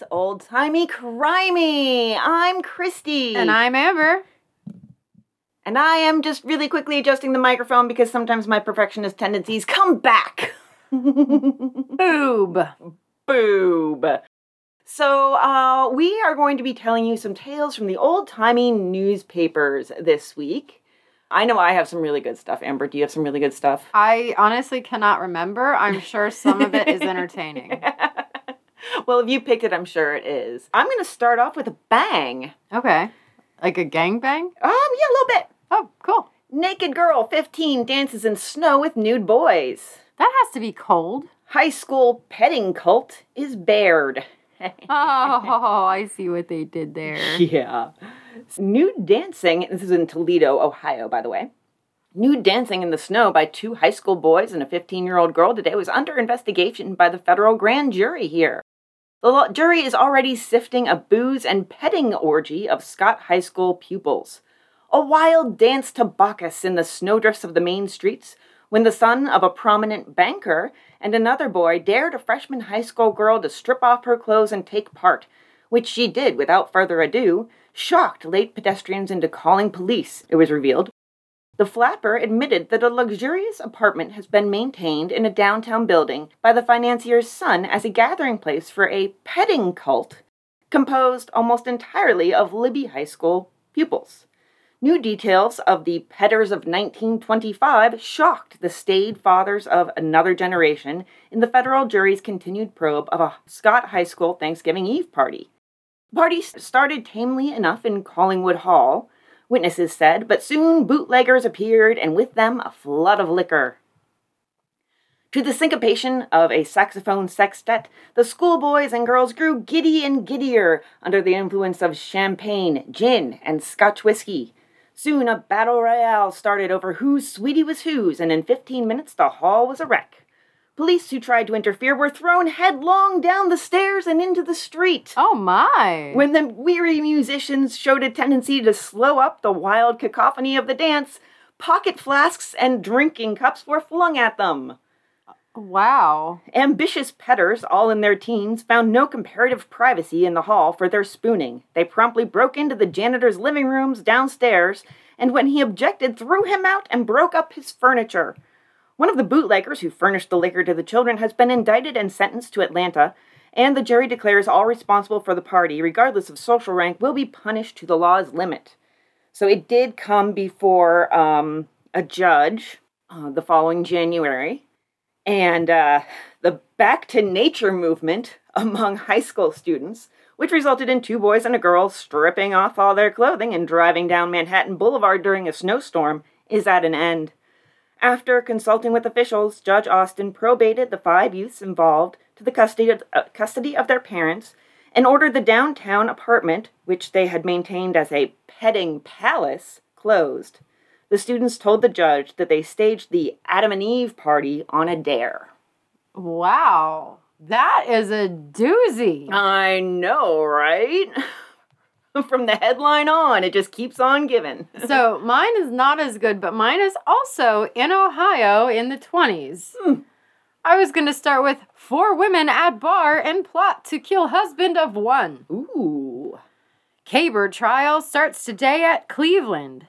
it's old timey crimey. I'm Kristy. And I'm Amber. And I am just really quickly adjusting the microphone because sometimes my perfectionist tendencies come back. Boob. Boob. So, uh, we are going to be telling you some tales from the old timey newspapers this week. I know I have some really good stuff. Amber, do you have some really good stuff? I honestly cannot remember. I'm sure some of it is entertaining. well, if you picked it, I'm sure it is. I'm going to start off with a bang. Okay. Like a gangbang? Um, yeah, a little bit. Oh, cool. Naked girl, 15, dances in snow with nude boys. That has to be cold. High school petting cult is bared. oh, I see what they did there. Yeah. Nude dancing, this is in Toledo, Ohio, by the way. Nude dancing in the snow by two high school boys and a 15 year old girl today was under investigation by the federal grand jury here. The jury is already sifting a booze and petting orgy of Scott High School pupils. A wild dance to Bacchus in the snowdrifts of the main streets when the son of a prominent banker and another boy dared a freshman high school girl to strip off her clothes and take part, which she did without further ado, shocked late pedestrians into calling police, it was revealed. The flapper admitted that a luxurious apartment has been maintained in a downtown building by the financier's son as a gathering place for a petting cult composed almost entirely of Libbey High School pupils. New details of the Petters of 1925 shocked the staid fathers of another generation in the federal jury's continued probe of a Scott High School Thanksgiving Eve party. The party started tamely enough in Collingwood Hall, witnesses said, but soon bootleggers appeared and with them a flood of liquor. To the syncopation of a saxophone sextet, the schoolboys and girls grew giddy and giddier under the influence of champagne, gin, and Scotch whiskey. Soon a battle royale started over whose sweetie was whose, and in 15 minutes the hall was a wreck. Police who tried to interfere were thrown headlong down the stairs and into the street. Oh my! When the weary musicians showed a tendency to slow up the wild cacophony of the dance, pocket flasks and drinking cups were flung at them. Wow. Ambitious petters, all in their teens, found no comparative privacy in the hall for their spooning. They promptly broke into the janitor's living rooms downstairs, and when he objected, threw him out and broke up his furniture. One of the bootleggers who furnished the liquor to the children has been indicted and sentenced to Atlanta, and the jury declares all responsible for the party, regardless of social rank, will be punished to the law's limit. So it did come before um, a judge uh, the following January and uh, the Back to Nature movement among high school students, which resulted in two boys and a girl stripping off all their clothing and driving down Manhattan Boulevard during a snowstorm, is at an end. After consulting with officials, Judge Austin probated the five youths involved to the custody of, uh, custody of their parents and ordered the downtown apartment, which they had maintained as a petting palace, closed the students told the judge that they staged the Adam and Eve party on a dare. Wow, that is a doozy. I know, right? From the headline on, it just keeps on giving. so mine is not as good, but mine is also in Ohio in the 20s. Hmm. I was going to start with four women at bar and plot to kill husband of one. Ooh. Kaber trial starts today at Cleveland.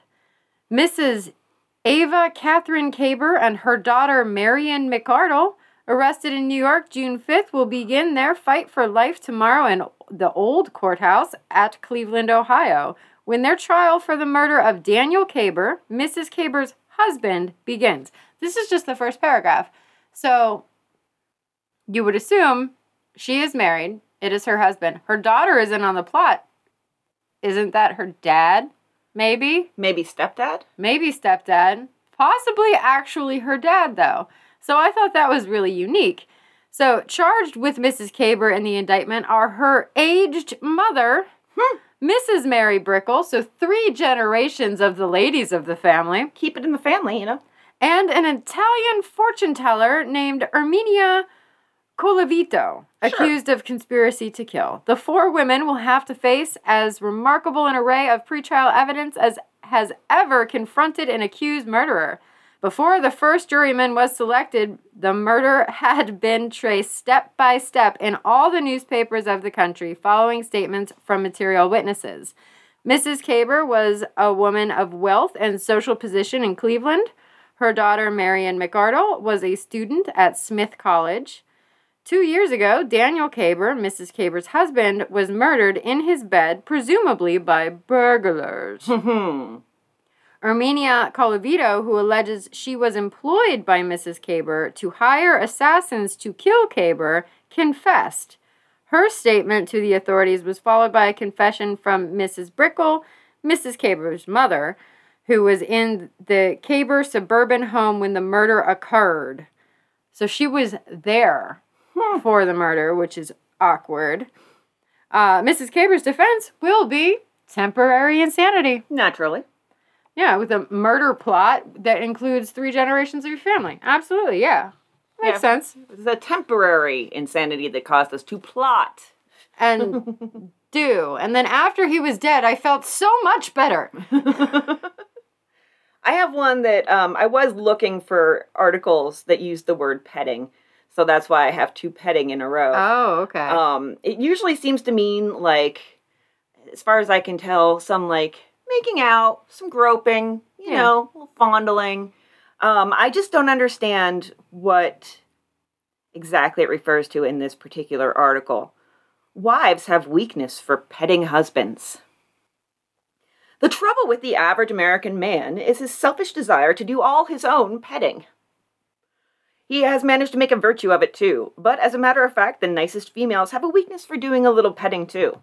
Mrs. Ava Catherine Kaber and her daughter Marion McArdle, arrested in New York June 5th, will begin their fight for life tomorrow in the old courthouse at Cleveland, Ohio, when their trial for the murder of Daniel Kaber, Mrs. Kaber's husband, begins. This is just the first paragraph. So you would assume she is married, it is her husband. Her daughter isn't on the plot. Isn't that her dad? Maybe. Maybe stepdad? Maybe stepdad. Possibly actually her dad, though. So I thought that was really unique. So, charged with Mrs. Kaber in the indictment are her aged mother, hmm. Mrs. Mary Brickel, so three generations of the ladies of the family. Keep it in the family, you know. And an Italian fortune teller named Erminia Colavito, accused of conspiracy to kill. The four women will have to face as remarkable an array of pretrial evidence as has ever confronted an accused murderer. Before the first juryman was selected, the murder had been traced step by step in all the newspapers of the country, following statements from material witnesses. Mrs. Kaber was a woman of wealth and social position in Cleveland. Her daughter, Marion McArdle, was a student at Smith College. Two years ago, Daniel Kaber, Mrs. Kaber's husband, was murdered in his bed, presumably by burglars. Hmm. Erminia Colavito, who alleges she was employed by Mrs. Kaber to hire assassins to kill Kaber, confessed. Her statement to the authorities was followed by a confession from Mrs. Brickel, Mrs. Kaber's mother, who was in the Kaber suburban home when the murder occurred. So she was there for the murder, which is awkward. Uh, Mrs. Kaber's defense will be temporary insanity. Naturally. Yeah, with a murder plot that includes three generations of your family. Absolutely, yeah. Makes Yeah. sense. The temporary insanity that caused us to plot. And do. And then after he was dead, I felt so much better. I have one that um, I was looking for articles that use the word petting, so that's why I have two petting in a row. Oh, okay. Um, it usually seems to mean like, as far as I can tell, some like making out, some groping, you Yeah. know, a little fondling. Um, I just don't understand what exactly it refers to in this particular article. Wives have weakness for petting husbands. The trouble with the average American man is his selfish desire to do all his own petting. He has managed to make a virtue of it too, but as a matter of fact, the nicest females have a weakness for doing a little petting too.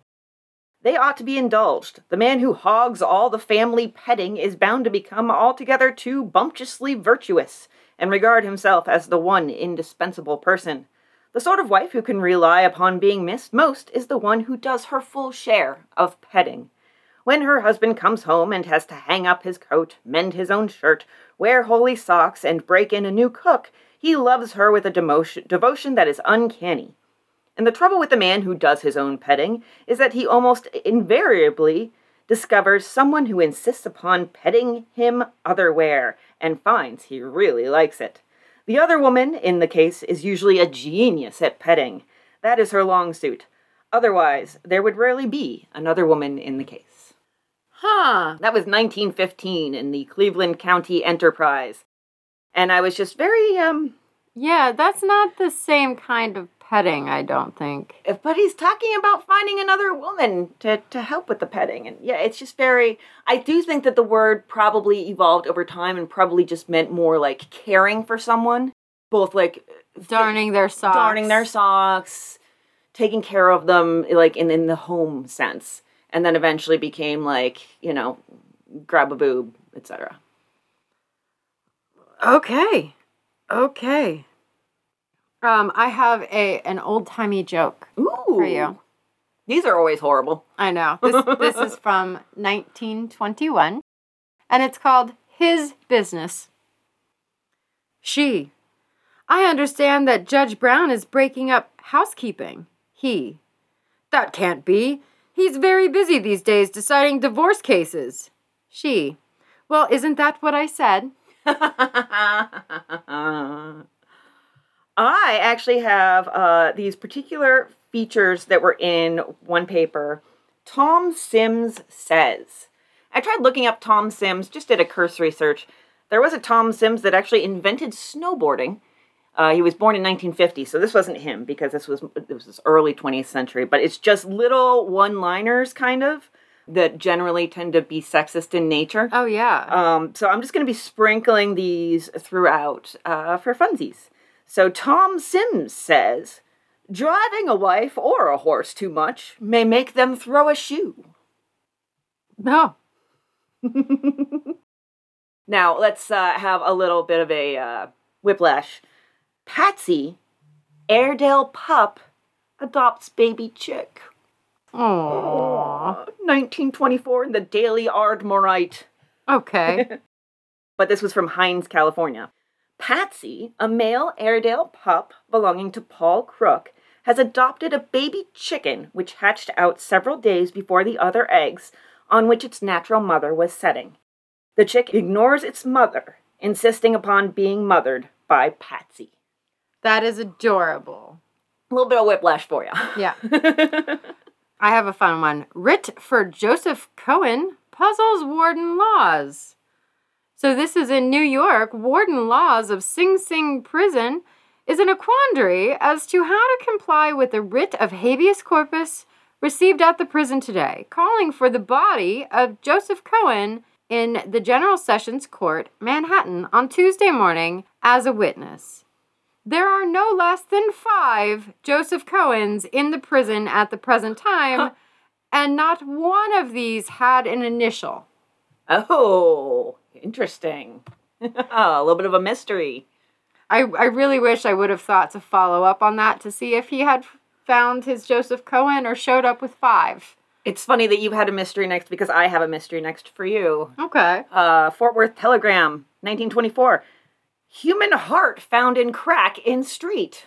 They ought to be indulged. The man who hogs all the family petting is bound to become altogether too bumptiously virtuous and regard himself as the one indispensable person. The sort of wife who can rely upon being missed most is the one who does her full share of petting. When her husband comes home and has to hang up his coat, mend his own shirt, wear holy socks, and break in a new cook, he loves her with a demotion, devotion that is uncanny. And the trouble with the man who does his own petting is that he almost invariably discovers someone who insists upon petting him otherwhere and finds he really likes it. The other woman, in the case, is usually a genius at petting. That is her long suit. Otherwise, there would rarely be another woman in the case. huh. That was 1915 in the Cleveland County Enterprise. And I was just very, um, Yeah, that's not the same kind of petting, I don't think. If, but he's talking about finding another woman to, to help with the petting. And yeah, it's just very, I do think that the word probably evolved over time and probably just meant more like caring for someone. Both like Darning their socks. darning their socks, taking care of them, like in, in the home sense. And then eventually became like, you know, grab a boob, etc. Okay. Okay. Um, I have a an old timey joke Ooh. for you. These are always horrible. I know. This this is from 1921 and it's called His Business. She. I understand that Judge Brown is breaking up housekeeping. He. That can't be. He's very busy these days deciding divorce cases. She. Well, isn't that what I said? I actually have uh, these particular features that were in one paper. Tom Sims says. I tried looking up Tom Sims, just did a cursory search. There was a Tom Sims that actually invented snowboarding. Uh, he was born in 1950, so this wasn't him because this was this was early 20th century. But it's just little one-liners, kind of, that generally tend to be sexist in nature. Oh, yeah. Um, so I'm just going to be sprinkling these throughout uh, for funsies. So Tom Sims says, driving a wife or a horse too much may make them throw a shoe. no. Now let's uh, have a little bit of a uh, whiplash. Patsy, Airedale pup, adopts baby chick. Aww. 1924 in the Daily Ardmorite. Okay. but this was from Hynes, California. Patsy, a male Airedale pup belonging to Paul Crook, has adopted a baby chicken which hatched out several days before the other eggs on which its natural mother was setting. The chick ignores its mother insisting upon being mothered by Patsy. That is adorable. A little bit of whiplash for you. Yeah. I have a fun one. Writ for Joseph Cohen puzzles warden Lawes. So this is in New York. Warden Lawes of Sing Sing prison is in a quandary as to how to comply with the writ of habeas corpus received at the prison today, calling for the body of Joseph Cohen in the General Sessions Court, Manhattan, on Tuesday morning as a witness. There are no less than five Joseph Cohens in the prison at the present time, and not one of these had an initial. Oh, interesting. a little bit of a mystery. I, I really wish I would have thought to follow up on that to see if he had found his Joseph Cohen or showed up with five. It's funny that you had a mystery next because I have a mystery next for you. Okay. Uh, Fort Worth Telegram, 1924. Human heart found in crack in street.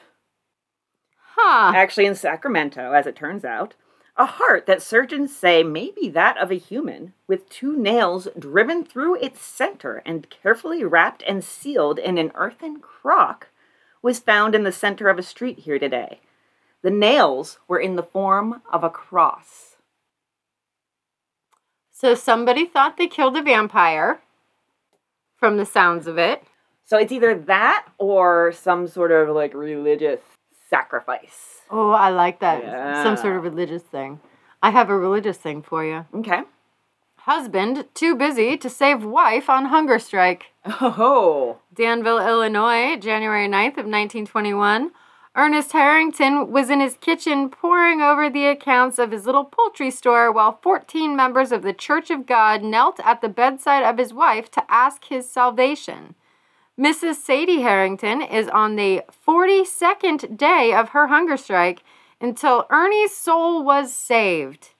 Huh. Actually, in Sacramento, as it turns out. A heart that surgeons say may be that of a human, with two nails driven through its center and carefully wrapped and sealed in an earthen crock, was found in the center of a street here today. The nails were in the form of a cross. So somebody thought they killed a vampire, from the sounds of it. So it's either that or some sort of like religious sacrifice. Oh, I like that. Some sort of religious thing. I have a religious thing for you. Okay. Husband too busy to save wife on hunger strike. Oh, Danville, Illinois, January 9th of 1921. Ernest Harrington was in his kitchen poring over the accounts of his little poultry store while 14 members of the Church of God knelt at the bedside of his wife to ask his salvation. Mrs. Sadie Harrington is on the 42nd day of her hunger strike until Ernie's soul was saved.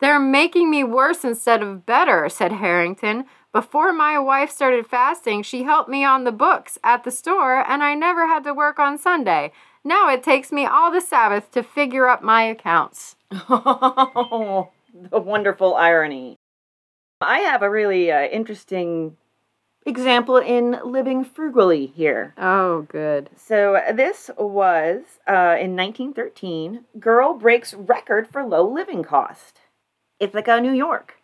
They're making me worse instead of better, said Harrington. Before my wife started fasting, she helped me on the books at the store, and I never had to work on Sunday. Now it takes me all the Sabbath to figure up my accounts. Oh, the wonderful irony. I have a really uh, interesting example in living frugally here. Oh, good. So this was uh, in 1913. Girl breaks record for low living cost. Ithaca, New York.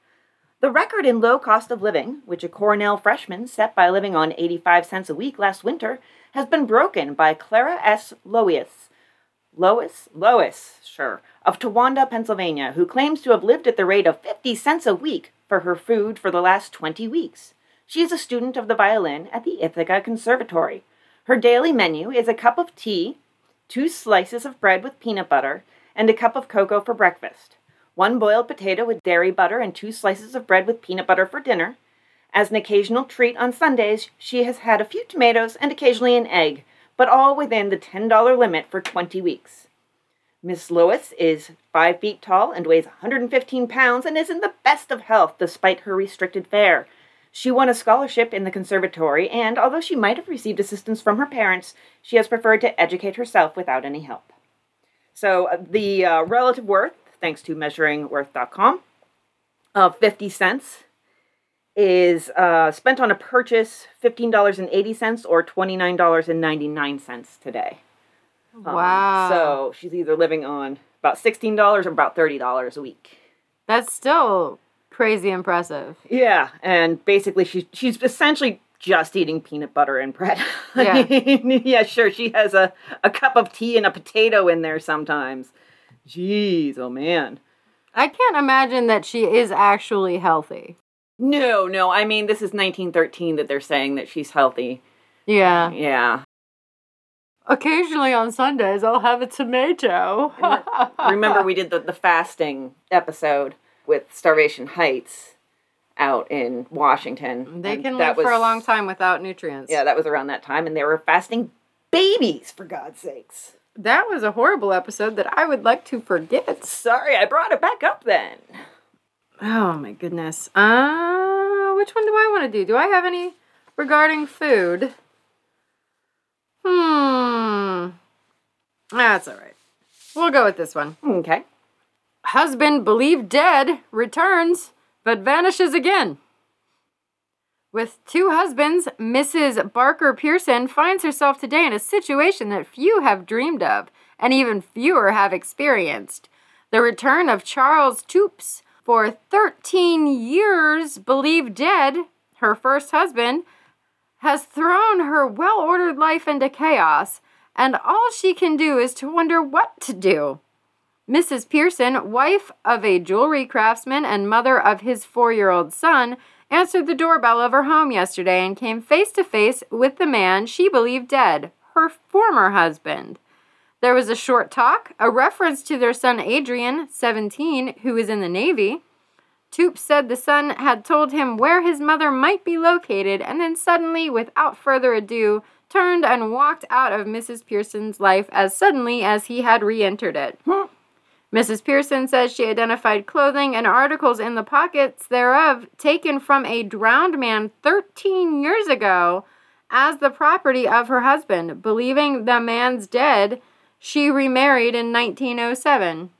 The record in low cost of living, which a Cornell freshman set by living on 85 cents a week last winter, has been broken by Clara S. Lois. Lois? Lois, sure, of Towanda, Pennsylvania, who claims to have lived at the rate of 50 cents a week for her food for the last 20 weeks. She is a student of the violin at the Ithaca Conservatory. Her daily menu is a cup of tea, two slices of bread with peanut butter, and a cup of cocoa for breakfast, one boiled potato with dairy butter, and two slices of bread with peanut butter for dinner. As an occasional treat on Sundays, she has had a few tomatoes and occasionally an egg, but all within the $10 limit for 20 weeks. Miss Lois is 5 feet tall and weighs 115 pounds and is in the best of health despite her restricted fare. She won a scholarship in the conservatory, and although she might have received assistance from her parents, she has preferred to educate herself without any help. So, uh, the uh, relative worth, thanks to measuringworth.com, of 50 cents is uh, spent on a purchase $15.80 or $29.99 today. Um, Wow. So she's either living on about $16 or about $30 a week. That's still crazy impressive. Yeah, and basically she she's essentially just eating peanut butter and bread. Yeah. Yeah, sure. She has a, a cup of tea and a potato in there sometimes. Jeez, oh man. I can't imagine that she is actually healthy. No, no. I mean, this is 1913 that they're saying that she's healthy. Yeah. Yeah. Occasionally on Sundays, I'll have a tomato. Remember, we did the, the fasting episode with Starvation Heights out in Washington. They can that live for a long time without nutrients. Yeah, that was around that time, and they were fasting babies, for God's sakes. That was a horrible episode that I would like to forget. Sorry, I brought it back up then. Oh my goodness. Uh, which one do I want to do? Do I have any regarding food? Hmm. That's all right. We'll go with this one. Okay. Husband believed dead returns but vanishes again. With two husbands, Mrs. Barker Pearson finds herself today in a situation that few have dreamed of, and even fewer have experienced. The return of Charles Toops, for 13 years believed dead, her first husband, has thrown her well ordered life into chaos, and all she can do is to wonder what to do. Mrs. Pearson, wife of a jewelry craftsman and mother of his four year old son, answered the doorbell of her home yesterday and came face to face with the man she believed dead, her former husband. There was a short talk, a reference to their son Adrian, 17, who is in the Navy. Toop said the son had told him where his mother might be located and then suddenly, without further ado, turned and walked out of Mrs. Pearson's life as suddenly as he had re entered it. Mrs. Pearson says she identified clothing and articles in the pockets thereof taken from a drowned man 13 years ago as the property of her husband. Believing the man's dead, she remarried in 1907.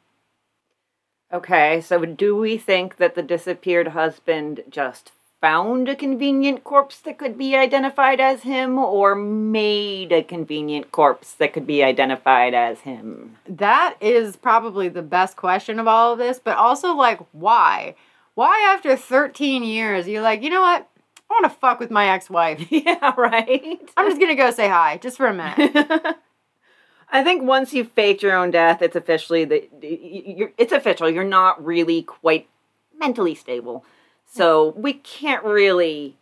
Okay, so do we think that the disappeared husband just found a convenient corpse that could be identified as him or made a convenient corpse that could be identified as him? That is probably the best question of all of this, but also like why? Why after 13 years you're like, "You know what? I want to fuck with my ex-wife." yeah, right. I'm just going to go say hi just for a minute. I think once you've faked your own death, it's officially the you're, it's official. You're not really quite mentally stable. So we can't really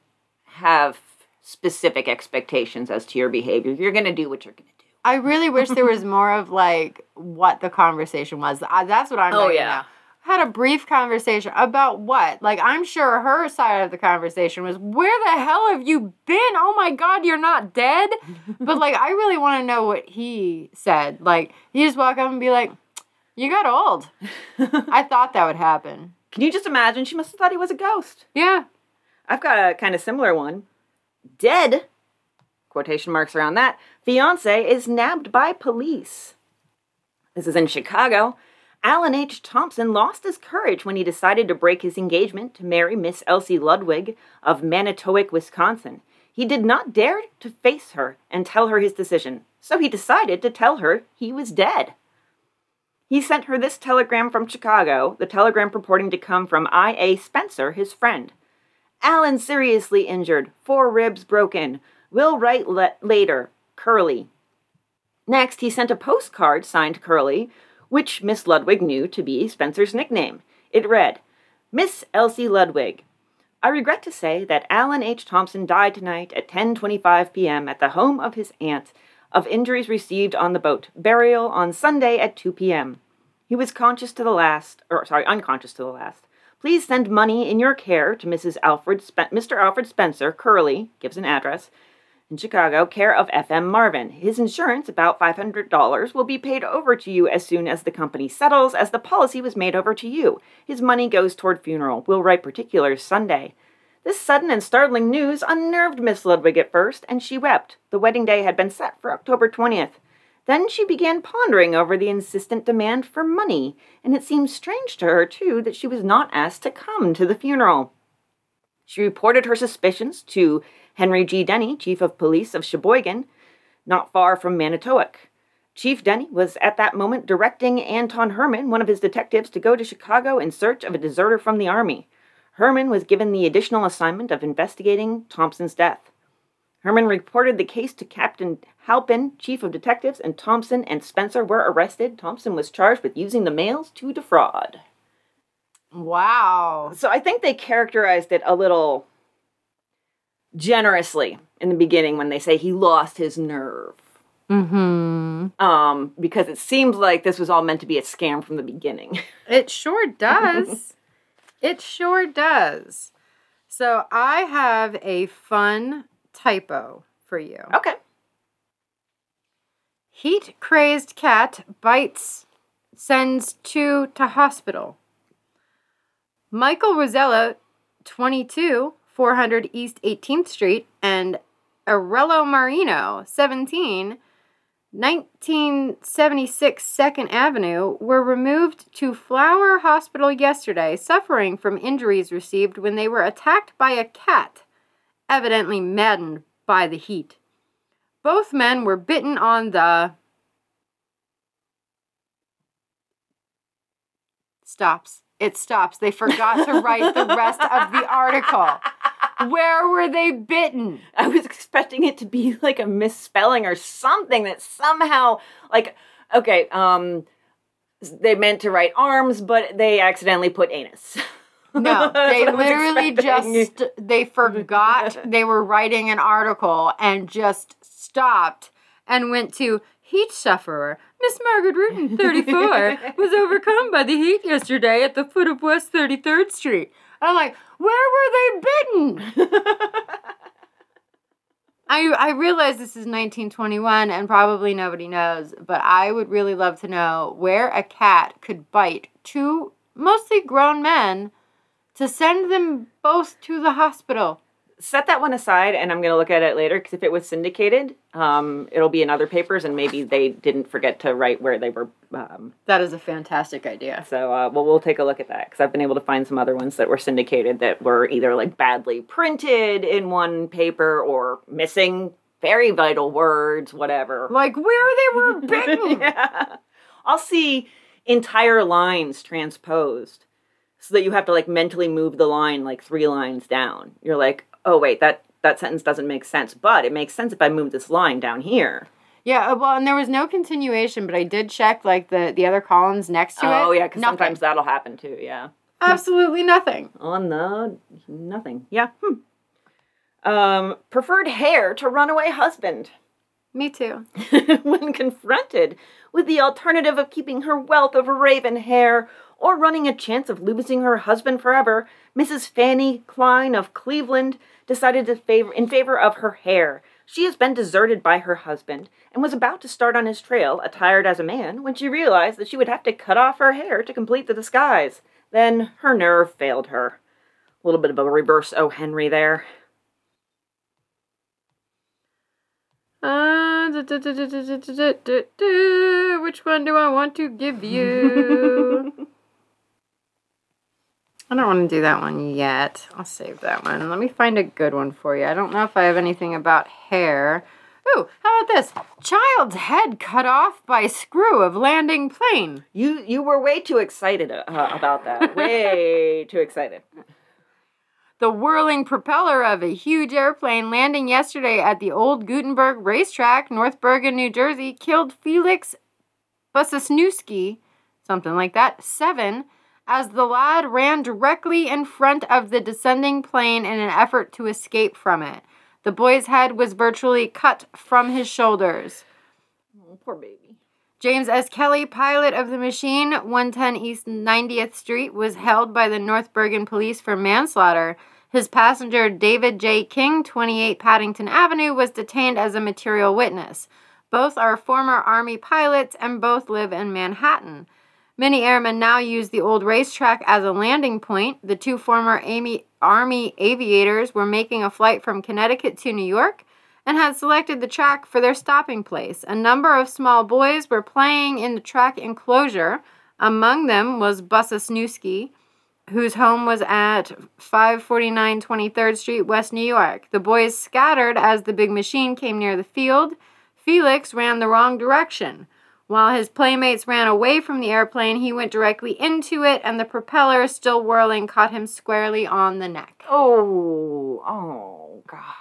have specific expectations as to your behavior. You're going to do what you're going to do. I really wish there was more of like what the conversation was. I, that's what I'm. Oh, yeah. now. Had a brief conversation about what? Like I'm sure her side of the conversation was, "Where the hell have you been? Oh my God, you're not dead." but like I really want to know what he said. Like he just walk up and be like, "You got old." I thought that would happen. Can you just imagine? She must have thought he was a ghost. Yeah. I've got a kind of similar one. Dead, quotation marks around that, fiance is nabbed by police. This is in Chicago. Alan H. Thompson lost his courage when he decided to break his engagement to marry Miss Elsie Ludwig of Manitowoc, Wisconsin. He did not dare to face her and tell her his decision, so he decided to tell her he was dead. He sent her this telegram from Chicago, the telegram purporting to come from I.A. Spencer, his friend. Alan seriously injured, four ribs broken. Will write le- later. Curly. Next, he sent a postcard signed Curly, which Miss Ludwig knew to be Spencer's nickname. It read, Miss Elsie Ludwig, I regret to say that Alan H. Thompson died tonight at 10:25 p.m. at the home of his aunt of injuries received on the boat. Burial on Sunday at 2 p.m. He was conscious to the last, or sorry, unconscious to the last. Please send money in your care to Mrs. Alfred Spen- Mr. Alfred Spencer, Curly, gives an address, in Chicago, care of FM Marvin. His insurance, about $500, will be paid over to you as soon as the company settles, as the policy was made over to you. His money goes toward funeral. We'll write particulars Sunday. This sudden and startling news unnerved Miss Ludwig at first, and she wept. The wedding day had been set for October 20th. Then she began pondering over the insistent demand for money, and it seemed strange to her, too, that she was not asked to come to the funeral. She reported her suspicions to Henry G. Denny, Chief of Police of Sheboygan, not far from Manitowoc. Chief Denny was at that moment directing Anton Herman, one of his detectives, to go to Chicago in search of a deserter from the Army. Herman was given the additional assignment of investigating Thompson's death. Herman reported the case to Captain Halpin, Chief of Detectives, and Thompson and Spencer were arrested. Thompson was charged with using the mails to defraud. Wow. So I think they characterized it a little generously in the beginning when they say he lost his nerve. Mm-hmm. Um, because it seems like this was all meant to be a scam from the beginning. It sure does. it sure does. So I have a fun typo for you. okay. Heat crazed cat bites, sends two to hospital. Michael Rosella, 22, 400 East 18th Street, and Arello Marino, 17, 1976 2nd Avenue, were removed to Flower Hospital yesterday, suffering from injuries received when they were attacked by a cat evidently maddened by the heat. Both men were bitten on the stops. It stops. They forgot to write the rest of the article. Where were they bitten? I was expecting it to be like a misspelling or something that somehow, like, okay, um, they meant to write arms, but they accidentally put anus. No, they what I was literally just they forgot they were writing an article and just stopped and went to heat sufferer. Miss Margaret Rutan, 34, was overcome by the heat yesterday at the foot of West 33rd Street. I'm like, where were they bitten? I I realize this is 1921 and probably nobody knows, but I would really love to know where a cat could bite two mostly grown men to send them both to the hospital. Set that one aside, and I'm going to look at it later because if it was syndicated, um, it'll be in other papers, and maybe they didn't forget to write where they were. Um, That is a fantastic idea. so, uh, well, we'll take a look at that because I've been able to find some other ones that were syndicated that were either like badly printed in one paper or missing very vital words, whatever. Like where they were bitten. yeah. I'll see entire lines transposed so that you have to like mentally move the line like three lines down. You're like, oh wait, that that sentence doesn't make sense, but it makes sense if I move this line down here. Yeah, uh, well, and there was no continuation, but I did check like the the other columns next to it. oh yeah, because sometimes that'll happen too. Yeah. absolutely nothing. On the nothing. Yeah. Hmm. Um, preferred hair to runaway husband. Me too. when confronted with the alternative of keeping her wealth of raven hair or running a chance of losing her husband forever, Mrs. Fanny Klein of Cleveland decided favor, in favor of her hair. She has been deserted by her husband and was about to start on his trail, attired as a man, when she realized that she would have to cut off her hair to complete the disguise. Then her nerve failed her. A little bit of a reverse O. Henry there. Which one do I want to give you? I don't want to do that one yet. I'll save that one. Let me find a good one for you. I don't know if I have anything about hair. Ooh, how about this? Child's head cut off by screw of landing plane. You you were way too excited uh, about that. Way too excited. The whirling propeller of a huge airplane landing yesterday at the old Guttenberg racetrack, North Bergen, New Jersey, killed Felix Busasnewski, something like that, seven, as the lad ran directly in front of the descending plane in an effort to escape from it. The boy's head was virtually cut from his shoulders. Oh, poor baby. James S. Kelly, pilot of the machine, 110 East 90th Street, was held by the North Bergen police for manslaughter. His passenger, David J. King, 28 Paddington Avenue, was detained as a material witness. Both are former Army pilots and both live in Manhattan. Many airmen now use the old racetrack as a landing point. The two former Amy, Army aviators were making a flight from Connecticut to New York and had selected the track for their stopping place. A number of small boys were playing in the track enclosure. Among them was Busasnewski, whose home was at 549 23rd Street, West New York. The boys scattered as the big machine came near the field. Felix ran the wrong direction. While his playmates ran away from the airplane, he went directly into it, and the propeller, still whirling, caught him squarely on the neck. Oh, oh gosh.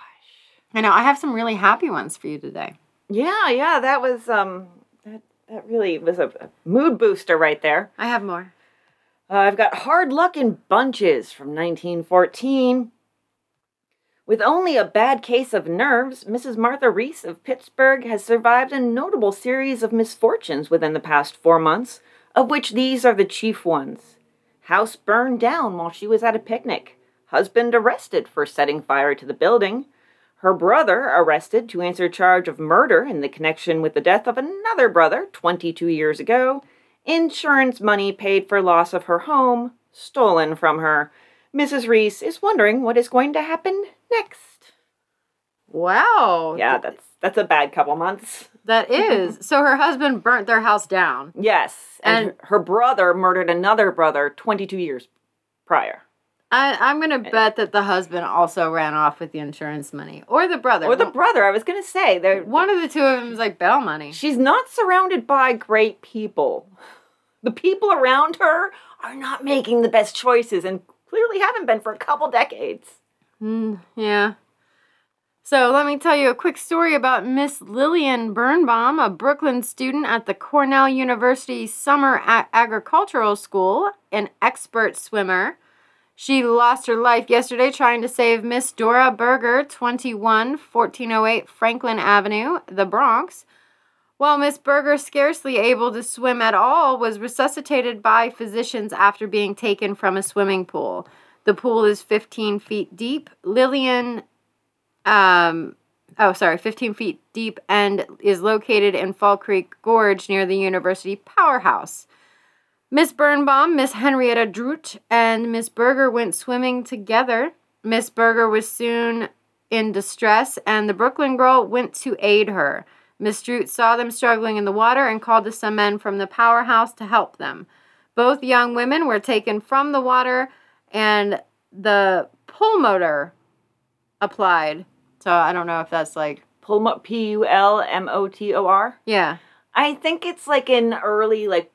I know, I have some really happy ones for you today. Yeah, yeah, that was um that that really was a, mood booster right there. I have more. Uh, I've got Hard Luck in Bunches from 1914. With only a bad case of nerves, Mrs. Martha Reese of Pittsburgh has survived a notable series of misfortunes within the past four months, of which these are the chief ones. House burned down while she was at a picnic. Husband arrested for setting fire to the building. Her brother arrested to answer charge of murder in the connection with the death of another brother 22 years ago. Insurance money paid for loss of her home stolen from her. Mrs. Reese is wondering what is going to happen next. Wow. Yeah, that's that's a bad couple months. That mm-hmm. is. so her husband burnt their house down. Yes, and, And- her brother murdered another brother 22 years prior. I, I'm gonna bet that the husband also ran off with the insurance money, or the brother, Or the brother, I was going to say. They're, One of the two of them is like bail money. She's not surrounded by great people. The people around her are not making the best choices and clearly haven't been for a couple decades. Mm, yeah. So let me tell you a quick story about Miss Lillian Birnbaum, a Brooklyn student at the Cornell University Summer Agricultural School, an expert swimmer. She lost her life yesterday trying to save Miss Dora Berger, 21, 1408 Franklin Avenue, the Bronx. While Miss Berger, scarcely able to swim at all, was resuscitated by physicians after being taken from a swimming pool. The pool is 15 feet deep. Lillian, um, oh, sorry, 15 feet deep and is located in Fall Creek Gorge near the University Powerhouse. Miss Birnbaum, Miss Henrietta Droot, and Miss Berger went swimming together. Miss Berger was soon in distress, and the Brooklyn girl went to aid her. Miss Droot saw them struggling in the water and called to some men from the powerhouse to help them. Both young women were taken from the water, and the pulmotor applied. So I don't know if that's like, pull Pulmo- P U L M O T O R. yeah. I think it's like an early, like,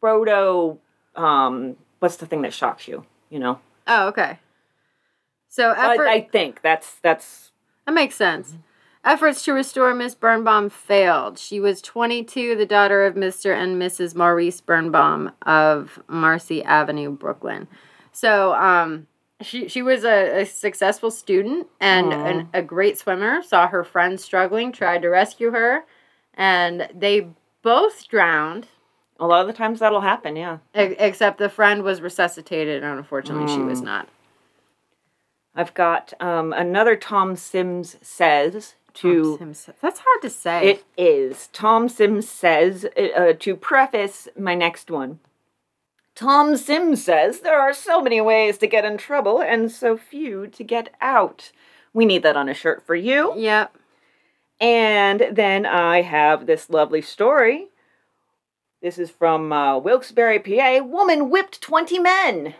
proto. Um, what's the thing that shocks you? You know? Oh, okay. So effort. I think that's that's That makes sense. Efforts to restore Miss Birnbaum failed. She was 22, the daughter of Mr. and Mrs. Maurice Birnbaum of Marcy Avenue, Brooklyn. So, um, she she was a, a successful student and an, a great swimmer. Saw her friends struggling, tried to rescue her, and they both drowned. a lot of the times that'll happen. Yeah. e- Except the friend was resuscitated, and unfortunately, she was not. I've got um, another Tom Sims says to. That's hard to say. It is. Tom Sims says, uh, to preface my next one. Tom Sims says there are so many ways to get in trouble and so few to get out. We need that on a shirt for you. Yep. And then I have this lovely story. This is from uh, Wilkes-Barre, PA. Woman whipped 20 men.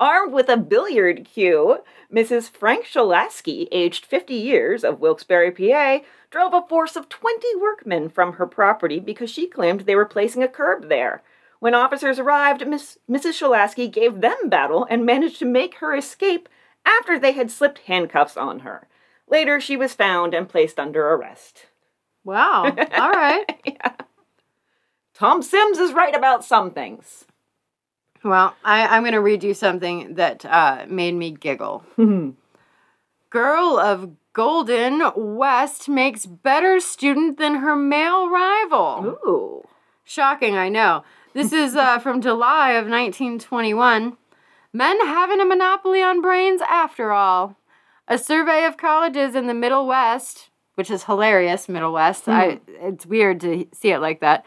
Armed with a billiard cue, Mrs. Frank Shalaski, aged 50 years, of Wilkes-Barre, PA, drove a force of 20 workmen from her property because she claimed they were placing a curb there. When officers arrived, Miss, Mrs. Shalaski gave them battle and managed to make her escape after they had slipped handcuffs on her. Later, she was found and placed under arrest. Wow. All right. Tom Sims is right about some things. Well, I, I'm going to read you something that uh, made me giggle. Girl of Golden West makes better student than her male rival. Ooh. Shocking, I know. This is uh, from July of 1921. Men having a monopoly on brains after all. A survey of colleges in the Middle West, which is hilarious, Middle West. I, it's weird to see it like that.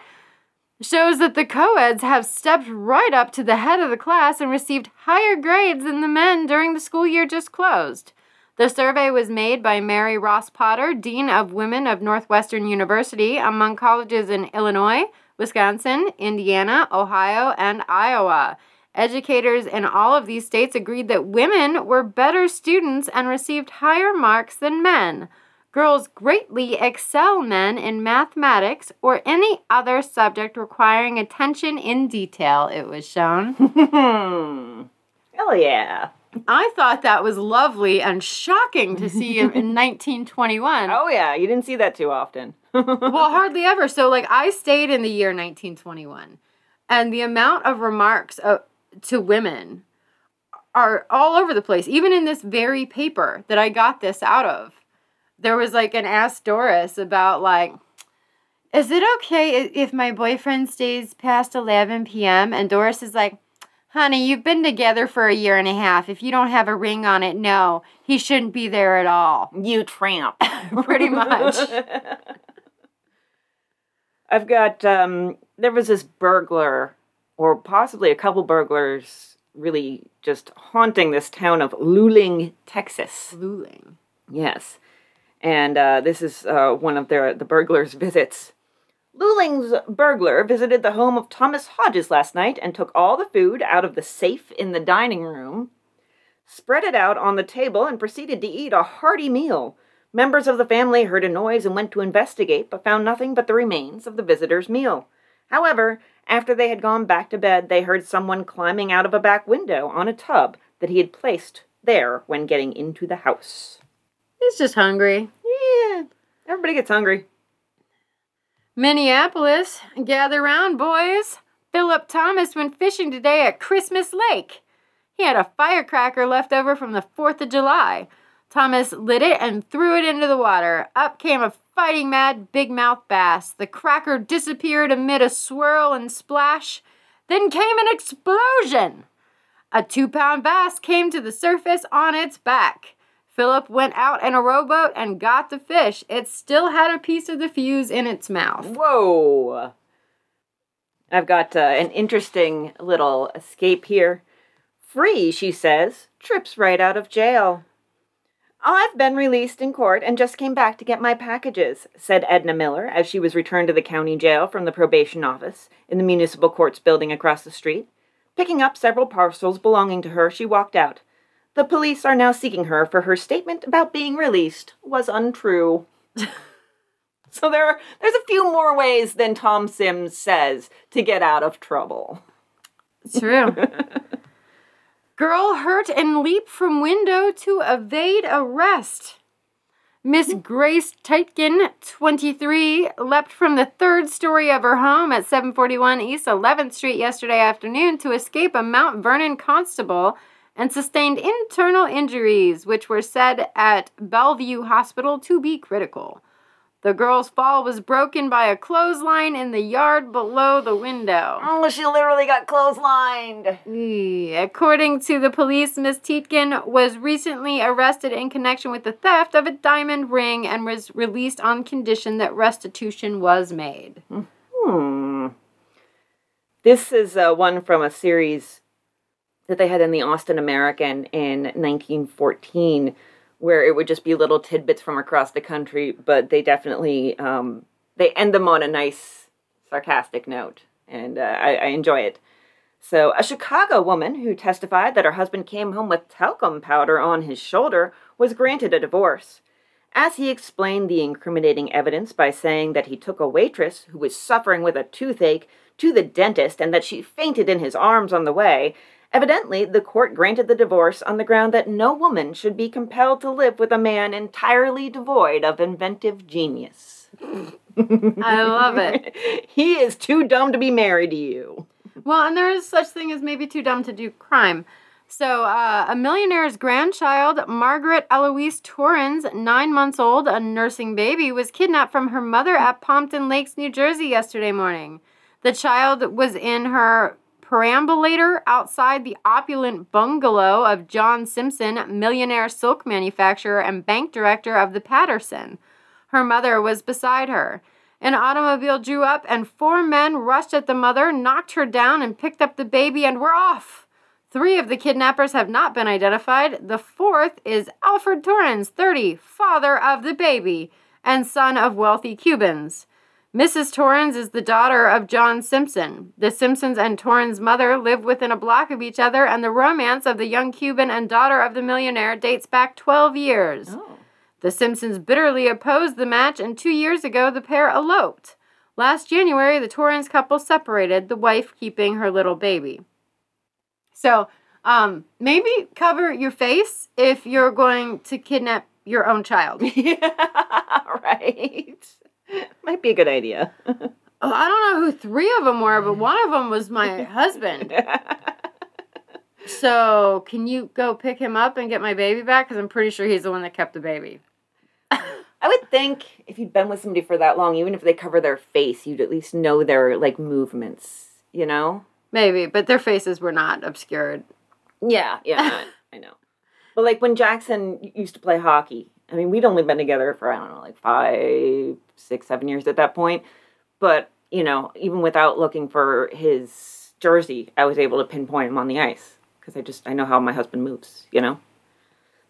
Shows that the co-eds have stepped right up to the head of the class and received higher grades than the men during the school year just closed. The survey was made by Mary Ross Potter, Dean of Women of Northwestern University, among colleges in Illinois, Wisconsin, Indiana, Ohio, and Iowa. Educators in all of these states agreed that women were better students and received higher marks than men. Girls greatly excel men in mathematics or any other subject requiring attention in detail, it was shown. Hell yeah. I thought that was lovely and shocking to see in, in 1921. Oh yeah, you didn't see that too often. Well, hardly ever. So, like, I stayed in the year 1921, and the amount of remarks uh, to women are all over the place. Even in this very paper that I got this out of, there was like an Ask Doris about, like, is it okay if my boyfriend stays past 11 p.m.? And Doris is like, honey, you've been together for a year and a half. If you don't have a ring on it, no, he shouldn't be there at all. you tramp. Pretty much. I've got um there was this burglar or possibly a couple burglars really just haunting this town of Luling, Texas. Luling. Yes. And uh, this is uh, one of their the burglars' visits. Luling's burglar visited the home of Thomas Hodges last night and took all the food out of the safe in the dining room, spread it out on the table, and proceeded to eat a hearty meal. Members of the family heard a noise and went to investigate, but found nothing but the remains of the visitor's meal. However, after they had gone back to bed, they heard someone climbing out of a back window on a tub that he had placed there when getting into the house. He's just hungry. Yeah, everybody gets hungry. Minneapolis, gather round, boys. Philip Thomas went fishing today at Christmas Lake. He had a firecracker left over from the 4th of July. Thomas lit it and threw it into the water. Up came a fighting mad big mouth bass. The cracker disappeared amid a swirl and splash. Then came an explosion. A two pound bass came to the surface on its back. Philip went out in a rowboat and got the fish. It still had a piece of the fuse in its mouth. Whoa! I've got uh, an interesting little escape here. Free, she says, trips right out of jail. I've been released in court and just came back to get my packages, said Edna Miller as she was returned to the county jail from the probation office in the municipal courts building across the street. Picking up several parcels belonging to her, she walked out. The police are now seeking her for her statement about being released was untrue. so there are, there's a few more ways than Tom Sims says to get out of trouble. True. Girl hurt and leap from window to evade arrest. Miss Grace Teitkin, 23, leapt from the third story of her home at 741 East 11th Street yesterday afternoon to escape a Mount Vernon constable and sustained internal injuries, which were said at Bellevue Hospital to be critical. The girl's fall was broken by a clothesline in the yard below the window. Oh, she literally got clotheslined. According to the police, Miss Tietkin was recently arrested in connection with the theft of a diamond ring and was released on condition that restitution was made. Hmm. This is uh, one from a series that they had in the Austin American in 1914, where it would just be little tidbits from across the country, but they definitely um, they end them on a nice sarcastic note, and uh, I, I enjoy it. So, a Chicago woman who testified that her husband came home with talcum powder on his shoulder was granted a divorce. As he explained the incriminating evidence by saying that he took a waitress who was suffering with a toothache to the dentist and that she fainted in his arms on the way, Evidently, the court granted the divorce on the ground that no woman should be compelled to live with a man entirely devoid of inventive genius. I love it. he is too dumb to be married to you. Well, and there is such thing as maybe too dumb to do crime. So, uh, a millionaire's grandchild, Margaret Eloise Torrens, nine months old, a nursing baby, was kidnapped from her mother at Pompton Lakes, New Jersey, yesterday morning. The child was in her perambulator outside the opulent bungalow of John Simpson, millionaire silk manufacturer and bank director of the Paterson. Her mother was beside her. An automobile drew up, and four men rushed at the mother, knocked her down, and picked up the baby, and were off. Three of the kidnappers have not been identified. The fourth is Alfred Torrens, 30, father of the baby, and son of wealthy Cubans. Mrs. Torrens is the daughter of John Simpson. The Simpsons and Torrens' mother live within a block of each other, and the romance of the young Cuban and daughter of the millionaire dates back 12 years. Oh. The Simpsons bitterly opposed the match, and two years ago, the pair eloped. Last January, the Torrens couple separated, the wife keeping her little baby. So, um, maybe cover your face if you're going to kidnap your own child. yeah, right. Might be a good idea. Oh, I don't know who three of them were, but mm. one of them was my husband. So, can you go pick him up and get my baby back? Because I'm pretty sure he's the one that kept the baby. I would think if you'd been with somebody for that long, even if they cover their face, you'd at least know their like movements, you know? Maybe, but their faces were not obscured. Yeah, yeah, I know. But like when Jackson used to play hockey, I mean, we'd only been together for I don't know, like five, six, seven years at that point. But you know, even without looking for his jersey, I was able to pinpoint him on the ice because I just I know how my husband moves. You know,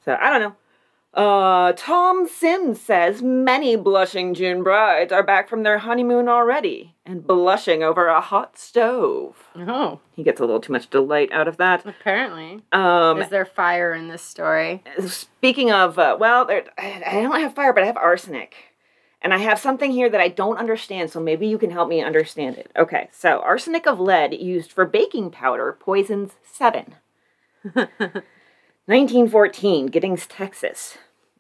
so I don't know. Uh, Tom Sims says many blushing June brides are back from their honeymoon already and blushing over a hot stove. Oh, He gets a little too much delight out of that. apparently. Um, Is there fire in this story? Speaking of, uh, well, there, I I don't have fire, but I have arsenic. And I have something here that I don't understand, so maybe you can help me understand it. Okay, so arsenic of lead used for baking powder poisons seven. 1914, Giddings, Texas.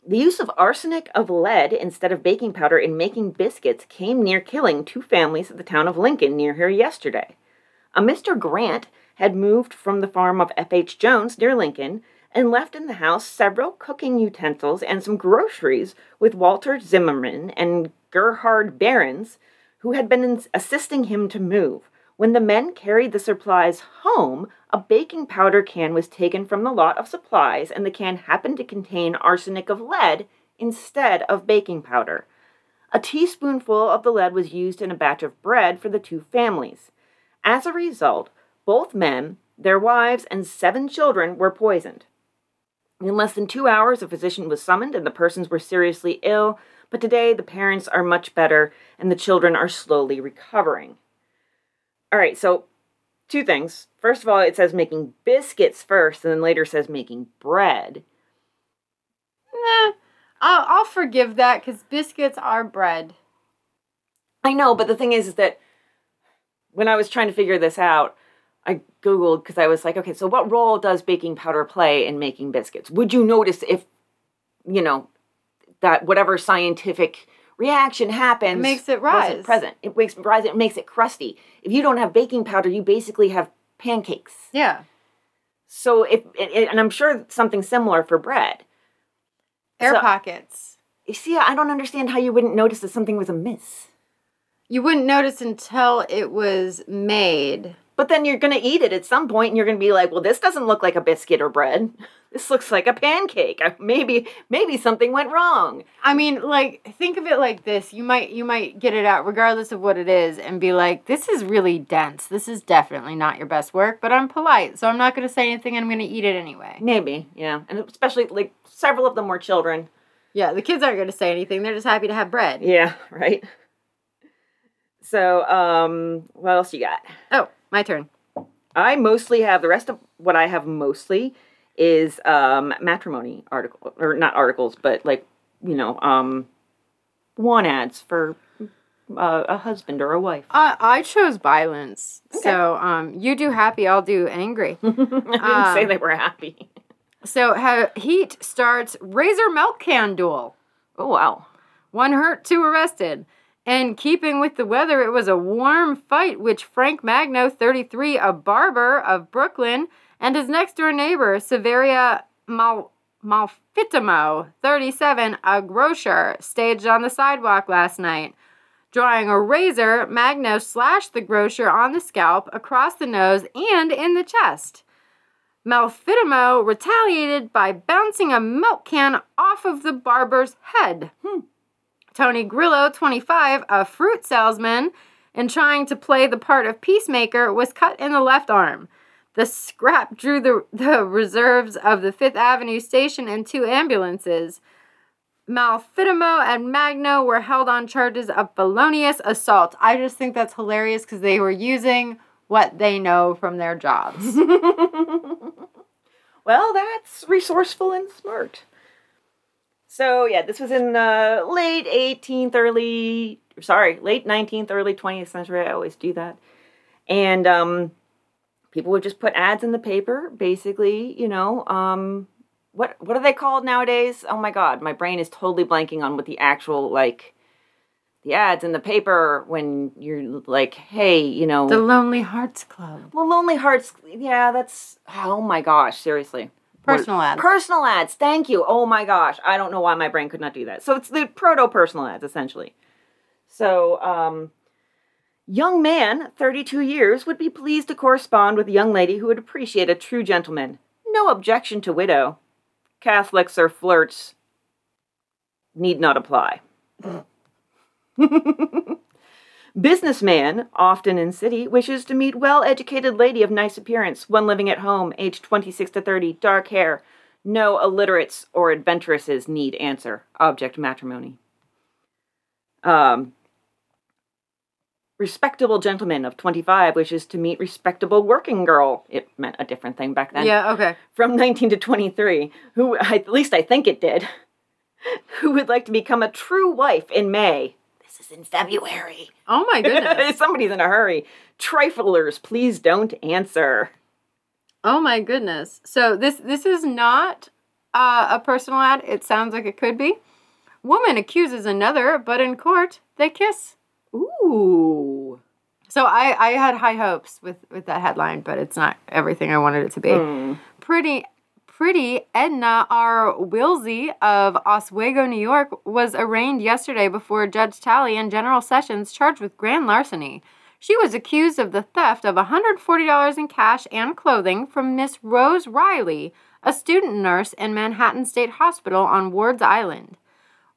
The use of arsenic of lead instead of baking powder in making biscuits came near killing two families at the town of Lincoln near here yesterday. A Mr. Grant had moved from the farm of F.H. Jones near Lincoln and left in the house several cooking utensils and some groceries with Walter Zimmerman and Gerhard Behrens, who had been assisting him to move. When the men carried the supplies home, a baking powder can was taken from the lot of supplies, and the can happened to contain arsenic of lead instead of baking powder. A teaspoonful of the lead was used in a batch of bread for the two families. As a result, both men, their wives, and seven children were poisoned. In less than two hours, a physician was summoned and the persons were seriously ill, but today the parents are much better and the children are slowly recovering. All right, so two things. First of all, it says making biscuits first, and then later says making bread. Nah, I'll, I'll forgive that because biscuits are bread. I know, but the thing is, is that when I was trying to figure this out, I Googled because I was like, okay, so what role does baking powder play in making biscuits? Would you notice if, you know, that whatever scientific reaction happens It makes it rise. present? It makes it rise. It makes it crusty. If you don't have baking powder, you basically have pancakes. Yeah. So if and I'm sure something similar for bread. Air So- pockets. You see, I don't understand how you wouldn't notice that something was amiss. You wouldn't notice until it was made. But then you're gonna eat it at some point, and you're gonna be like, "Well, this doesn't look like a biscuit or bread. This looks like a pancake. Maybe, maybe something went wrong." I mean, like think of it like this. You might you might get it out regardless of what it is and be like, "This is really dense. This is definitely not your best work, but I'm polite, so I'm not going to say anything. I'm going to eat it anyway." Maybe, yeah. And especially like several of them were children. Yeah, the kids aren't going to say anything. They're just happy to have bread. Yeah, right. So, um, what else you got? Oh, my turn. I mostly have the rest of what I have mostly is um matrimony article or not articles, but like you know um one ads for uh, a husband or a wife. I I chose violence. So, um you do happy, I'll do angry. I didn't say Um, they were happy. so, ha- Heat starts razor milk can duel. Oh wow. One hurt, two arrested. In keeping with the weather, it was a warm fight which Frank Magno, 33, a barber of Brooklyn, and his next door neighbor, Severia Mal- Malfitimo, 37, a grocer, staged on the sidewalk last night. Drawing a razor, Magno slashed the grocer on the scalp, across the nose, and in the chest. Malfitimo retaliated by bouncing a milk can off of the barber's head. Hmm. Tony Grillo, 25, a fruit salesman, and trying to play the part of peacemaker, was cut in the left arm. The scrap drew the, the reserves of the Fifth Avenue station and two ambulances. Malfitimo and Magno were held on charges of felonious assault. I just think that's hilarious because they were using what they know from their jobs. Well, that's resourceful and smart. So yeah, this was in the late 18th, early sorry, late 19th, early 20th century. I always do that, and um, people would just put ads in the paper, basically. You know, um, what what are they called nowadays? Oh my God, my brain is totally blanking on what the actual like the ads in the paper when you're like, hey, you know, the Lonely Hearts Club. well, Lonely Hearts, yeah, that's oh my gosh, seriously. Personal What- ads. Personal ads. Thank you. Oh my gosh, I don't know why my brain could not do that. So it's the proto personal ads essentially. So, um, young man, 32 years, would be pleased to correspond with a young lady who would appreciate a true gentleman. No objection to widow. Catholics or flirts need not apply. Businessman, often in city, wishes to meet well educated lady of nice appearance, one living at home, aged 26 to 30, dark hair, No illiterates or adventuresses need answer. Object matrimony. Um, respectable gentleman of 25 wishes to meet respectable working girl. It meant a different thing back then. Yeah, okay. From 19 to 23, who, at least I think it did, who would like to become a true wife in May. This is in February. Oh my goodness. Somebody's in a hurry. Triflers, please don't answer. oh my goodness. So this this is not uh, a personal ad. It sounds like it could be. Woman accuses another, but in court they kiss. Ooh. So I, I had high hopes with, with that headline, but it's not everything I wanted it to be. Hmm. Pretty pretty Edna R. Wilsey of Oswego, New York, was arraigned yesterday before Judge Talley in General Sessions charged with grand larceny. She was accused of the theft of $140 in cash and clothing from Miss Rose Riley, a student nurse in Manhattan State Hospital on Ward's Island.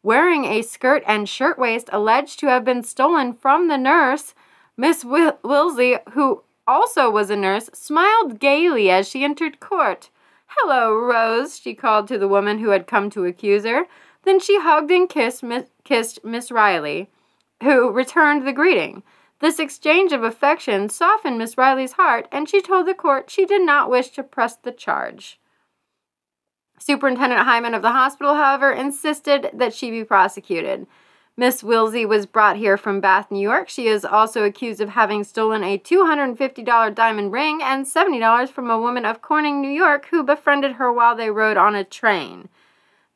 Wearing a skirt and shirtwaist alleged to have been stolen from the nurse, Miss Wil- Wilsey, who also was a nurse, smiled gaily as she entered court. Hello, Rose, she called to the woman who had come to accuse her. Then she hugged and kissed Miss, kissed Miss Riley, who returned the greeting. This exchange of affection softened Miss Riley's heart, and she told the court she did not wish to press the charge. Superintendent Hyman of the hospital, however, insisted that she be prosecuted. Miss Wilsey was brought here from Bath, New York. She is also accused of having stolen a $250 diamond ring and $70 from a woman of Corning, New York, who befriended her while they rode on a train.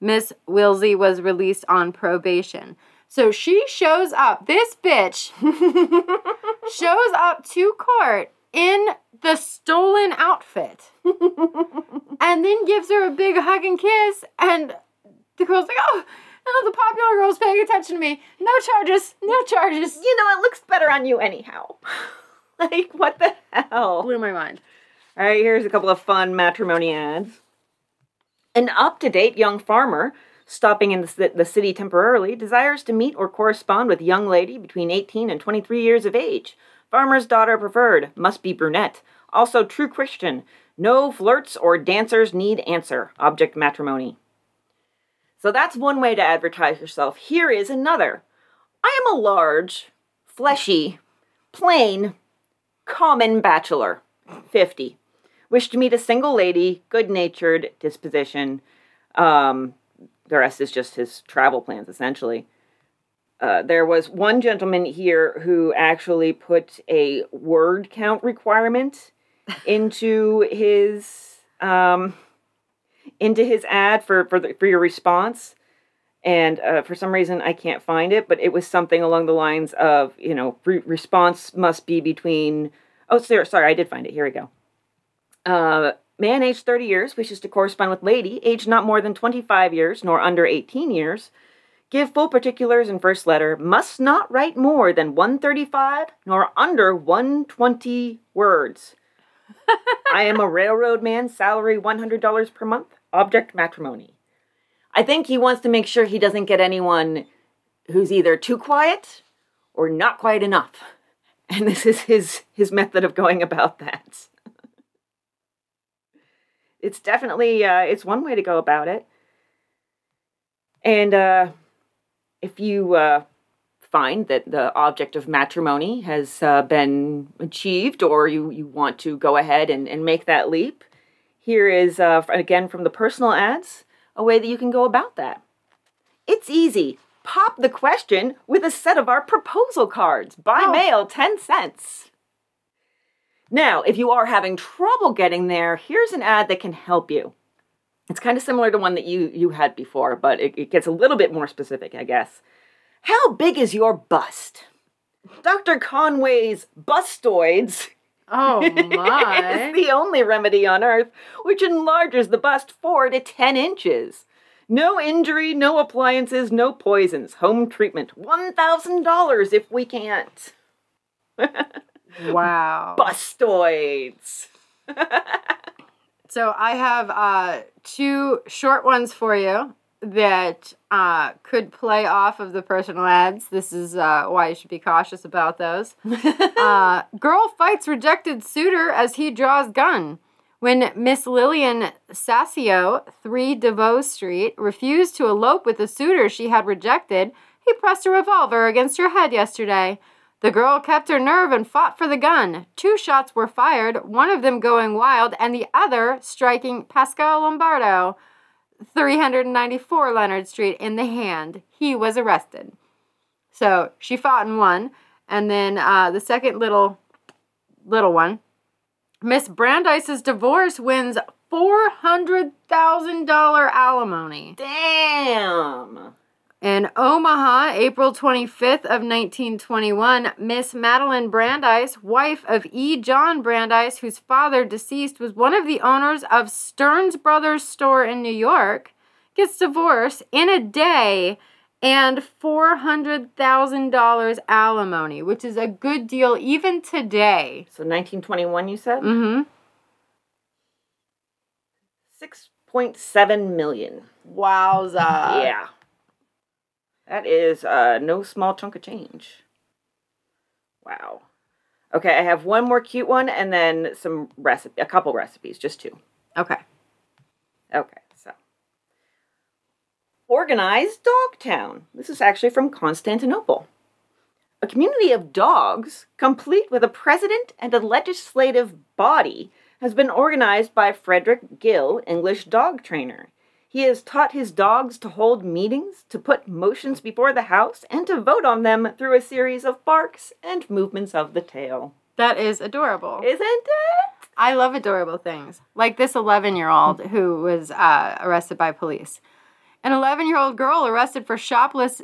Miss Wilsey was released on probation. So she shows up, this bitch shows up to court in the stolen outfit and then gives her a big hug and kiss. And the girl's like, oh, no, the popular girl's paying attention to me. No charges, no charges. You know, it looks better on you anyhow. like, what the hell? Blew my mind. All right, here's a couple of fun matrimony ads. An up to date young farmer stopping in the, the city temporarily desires to meet or correspond with young lady between 18 and 23 years of age. Farmer's daughter preferred, must be brunette. Also true Christian. No flirts or dancers need answer. Object matrimony. So that's one way to advertise yourself. Here is another. I am a large, fleshy, plain, common bachelor, 50. Wish to meet a single lady, good natured disposition. Um, the rest is just his travel plans, essentially. Uh, there was one gentleman here who actually put a word count requirement into his um, into his ad for for, the, for your response, and uh, for some reason I can't find it, but it was something along the lines of you know re- response must be between oh sorry sorry I did find it here we go. Uh, man aged 30 years wishes to correspond with lady aged not more than 25 years nor under 18 years. Give full particulars in first letter. Must not write more than 135 nor under 120 words. I am a railroad man, salary $100 per month, object matrimony. I think he wants to make sure he doesn't get anyone who's either too quiet or not quiet enough. And this is his his method of going about that. it's definitely uh, it's one way to go about it. And uh, if you uh, find that the object of matrimony has uh, been achieved or you, you want to go ahead and, and make that leap, here is, uh, again, from the personal ads, a way that you can go about that. It's easy. Pop the question with a set of our proposal cards by Oh. mail, 10 cents. Now, if you are having trouble getting there, here's an ad that can help you. It's kind of similar to one that you, you had before, but it, it gets a little bit more specific, I guess. How big is your bust? Dr. Conway's bustoids Oh my. the only remedy on earth which enlarges the bust 4 to 10 inches. No injury, no appliances, no poisons. Home treatment. $1,000 if we can't. wow. Bustoids. So I have uh, two short ones for you that uh, could play off of the personal ads. This is uh, why you should be cautious about those. uh, girl fights rejected suitor as he draws gun. When Miss Lillian Sassio, 3 DeVoe Street, refused to elope with the suitor she had rejected, he pressed a revolver against her head yesterday. The girl kept her nerve and fought for the gun. Two shots were fired, one of them going wild and the other striking Pascal Lombardo, 394 Leonard Street, in the hand. He was arrested. So she fought and won. And then uh, the second little little one Miss Brandeis's divorce wins $400,000 alimony. Damn. In Omaha, April 25th of 1921, Miss Madeline Brandeis, wife of E. John Brandeis, whose father deceased was one of the owners of Stearns Brothers store in New York, gets divorced in a day and $400,000 alimony, which is a good deal even today. So 1921, you said? Mm-hmm. 6.7 million. Wowza. yeah. That is uh, no small chunk of change. Wow. Okay, I have one more cute one and then some recipe, a couple recipes, just two. Okay. Okay, so. Organized Dogtown. This is actually from Constantinople. A community of dogs, complete with a president and a legislative body, has been organized by Frederick Gill, English dog trainer. He has taught his dogs to hold meetings, to put motions before the House, and to vote on them through a series of barks and movements of the tail. That is adorable. Isn't it? I love adorable things. Like this 11 year old who was uh, arrested by police. An 11 year old girl arrested for shopless.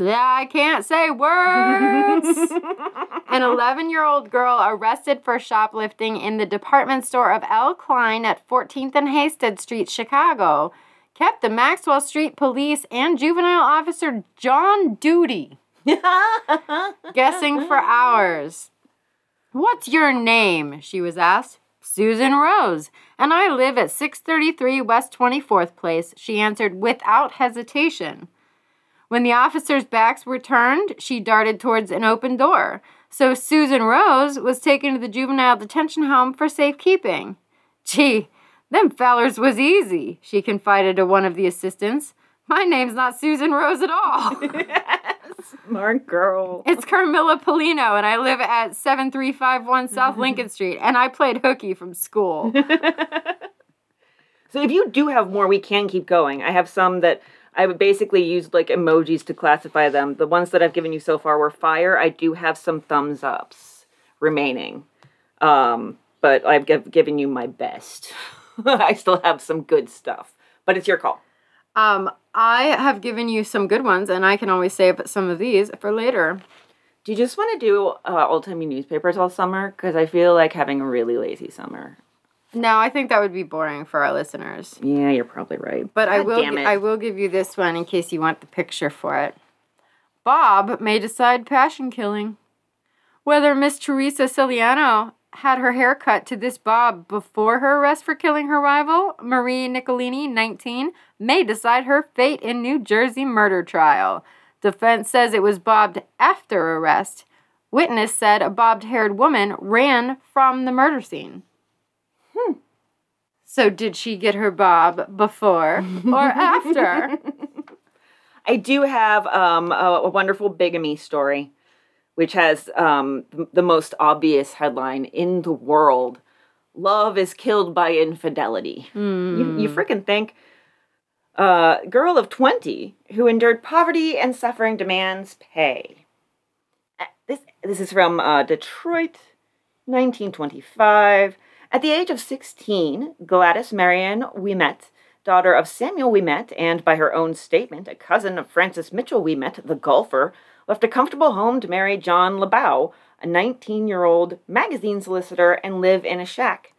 I can't say words. An 11 year old girl arrested for shoplifting in the department store of L. Klein at 14th and Halsted Street, Chicago, kept the Maxwell Street police and juvenile officer John Duty guessing for hours. What's your name? she was asked. Susan Rose, and I live at 633 West 24th Place, she answered without hesitation. When the officers' backs were turned, she darted towards an open door. So Susan Rose was taken to the juvenile detention home for safekeeping. Gee, them fellers was easy, she confided to one of the assistants. My name's not Susan Rose at all. Smart girl. It's Carmilla Polino, and I live at 7351 South Lincoln Street, and I played hooky from school. So if you do have more, we can keep going. I have some that I would basically used like emojis to classify them. The ones that I've given you so far were fire. I do have some thumbs ups remaining, um, but I've giv given you my best. I still have some good stuff, but it's your call. Um, I have given you some good ones, and I can always save some of these for later. Do you just want to do uh, old timey newspapers all summer? Because I feel like having a really lazy summer. No, I think that would be boring for our listeners. Yeah, you're probably right. But I will. I will give you this one in case you want the picture for it. Bob may decide passion killing. Whether Miss Teresa Ciliano had her hair cut to this bob before her arrest for killing her rival, Marie Nicolini, 19, may decide her fate in New Jersey murder trial. Defense says it was bobbed after arrest. Witness said a bobbed haired woman ran from the murder scene. Hmm. So, did she get her bob before or after? I do have um, a, a wonderful bigamy story, which has um, the most obvious headline in the world Love is killed by infidelity. You, you freaking think. Uh, girl of 20 who endured poverty and suffering demands pay. This, this is from uh, Detroit, 1925. At the age of 16, Gladys Marion Ouimet, daughter of Samuel Ouimet and, by her own statement, a cousin of Francis Mitchell Ouimet, the golfer, left a comfortable home to marry John LeBow, a 19 year old magazine solicitor, and live in a shack.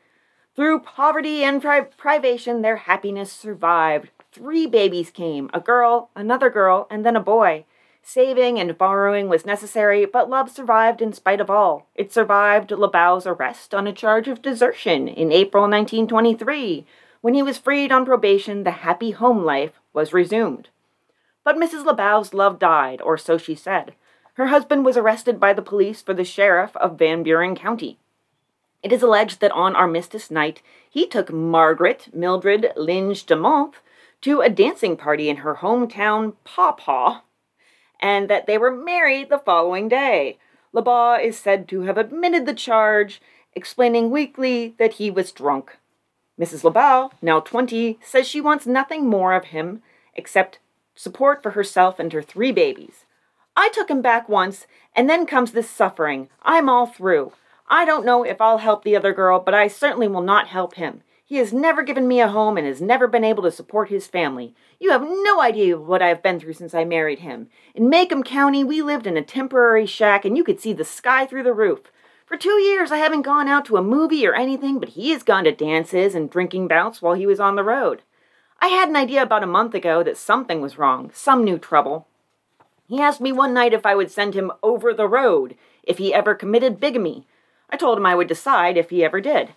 Through poverty and pri- privation, their happiness survived. Three babies came a girl, another girl, and then a boy. Saving and borrowing was necessary, but love survived in spite of all. It survived LeBow's arrest on a charge of desertion in April 1923. When he was freed on probation, the happy home life was resumed. But Mrs. LeBow's love died, or so she said. Her husband was arrested by the police for the sheriff of Van Buren County. It is alleged that on Armistice Night, he took Margaret Mildred Linge de Month to a dancing party in her hometown, Paw Paw, and that they were married the following day. Labaugh is said to have admitted the charge, explaining weakly that he was drunk. Mrs. Labaugh, now 20, says she wants nothing more of him except support for herself and her three babies. I took him back once, and then comes this suffering. I'm all through. I don't know if I'll help the other girl, but I certainly will not help him. He has never given me a home and has never been able to support his family. You have no idea what I have been through since I married him. In Macomb County, we lived in a temporary shack and you could see the sky through the roof. For two years, I haven't gone out to a movie or anything, but he has gone to dances and drinking bouts while he was on the road. I had an idea about a month ago that something was wrong, some new trouble. He asked me one night if I would send him over the road if he ever committed bigamy. I told him I would decide if he ever did.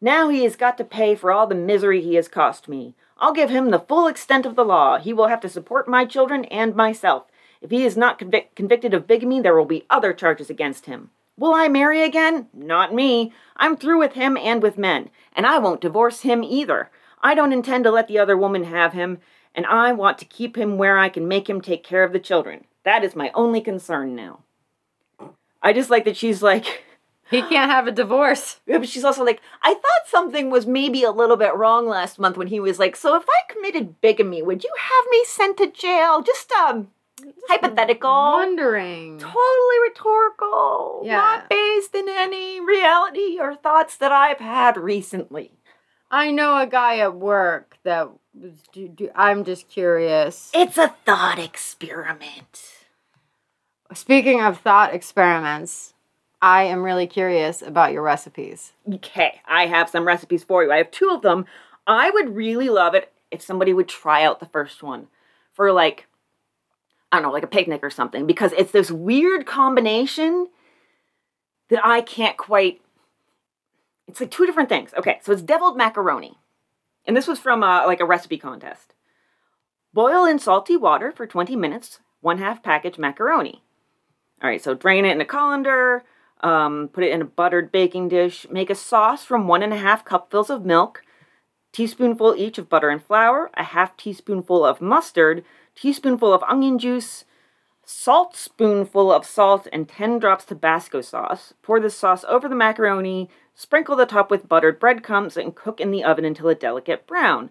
Now he has got to pay for all the misery he has cost me. I'll give him the full extent of the law. He will have to support my children and myself. If he is not convic- convicted of bigamy, there will be other charges against him. Will I marry again? Not me. I'm through with him and with men, and I won't divorce him either. I don't intend to let the other woman have him, and I want to keep him where I can make him take care of the children. That is my only concern now. I just like that she's like, He can't have a divorce. yeah, but she's also like, I thought something was maybe a little bit wrong last month when he was like, so if I committed bigamy, would you have me sent to jail? Just um hypothetical. Wondering. Totally rhetorical. Yeah. Not based in any reality or thoughts that I've had recently. I know a guy at work that was. Do, do, I'm just curious. It's a thought experiment. Speaking of thought experiments, I am really curious about your recipes. Okay, I have some recipes for you. I have two of them. I would really love it if somebody would try out the first one for like, I don't know, like a picnic or something, because it's this weird combination that I can't quite. It's like two different things. Okay, so it's deviled macaroni. And this was from uh, like a recipe contest. Boil in salty water for 20 minutes, one half package macaroni. All right, so drain it in a colander, um, put it in a buttered baking dish. Make a sauce from one and a half cupfuls of milk, teaspoonful each of butter and flour, a half teaspoonful of mustard, teaspoonful of onion juice, salt spoonful of salt, and 10 drops Tabasco sauce. Pour this sauce over the macaroni, sprinkle the top with buttered breadcrumbs, and cook in the oven until a delicate brown.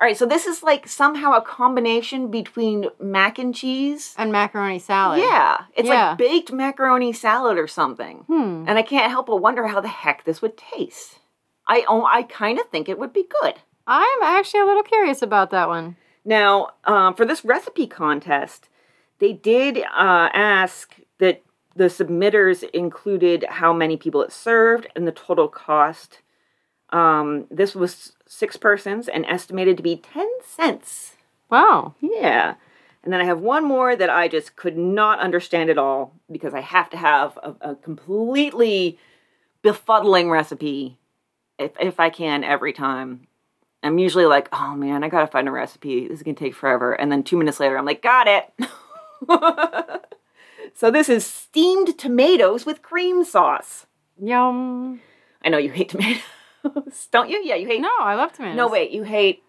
All right, so this is like somehow a combination between mac and cheese. And macaroni salad. Yeah, it's Yeah. like baked macaroni salad or something. Hmm. And I can't help but wonder how the heck this would taste. I oh, I kind of think it would be good. I'm actually a little curious about that one. Now, um, for this recipe contest, they did uh, ask the submitters included how many people it served and the total cost. Um, this was six persons and estimated to be 10 cents. Wow. Yeah. And then I have one more that I just could not understand at all because I have to have a, a completely befuddling recipe if, if I can every time. I'm usually like, oh man, I gotta find a recipe. This is gonna take forever. And then two minutes later, I'm like, got it. so this is steamed tomatoes with cream sauce. Yum. I know you hate tomatoes, don't you? Yeah, you hate. No, I love tomatoes. No, wait, you hate.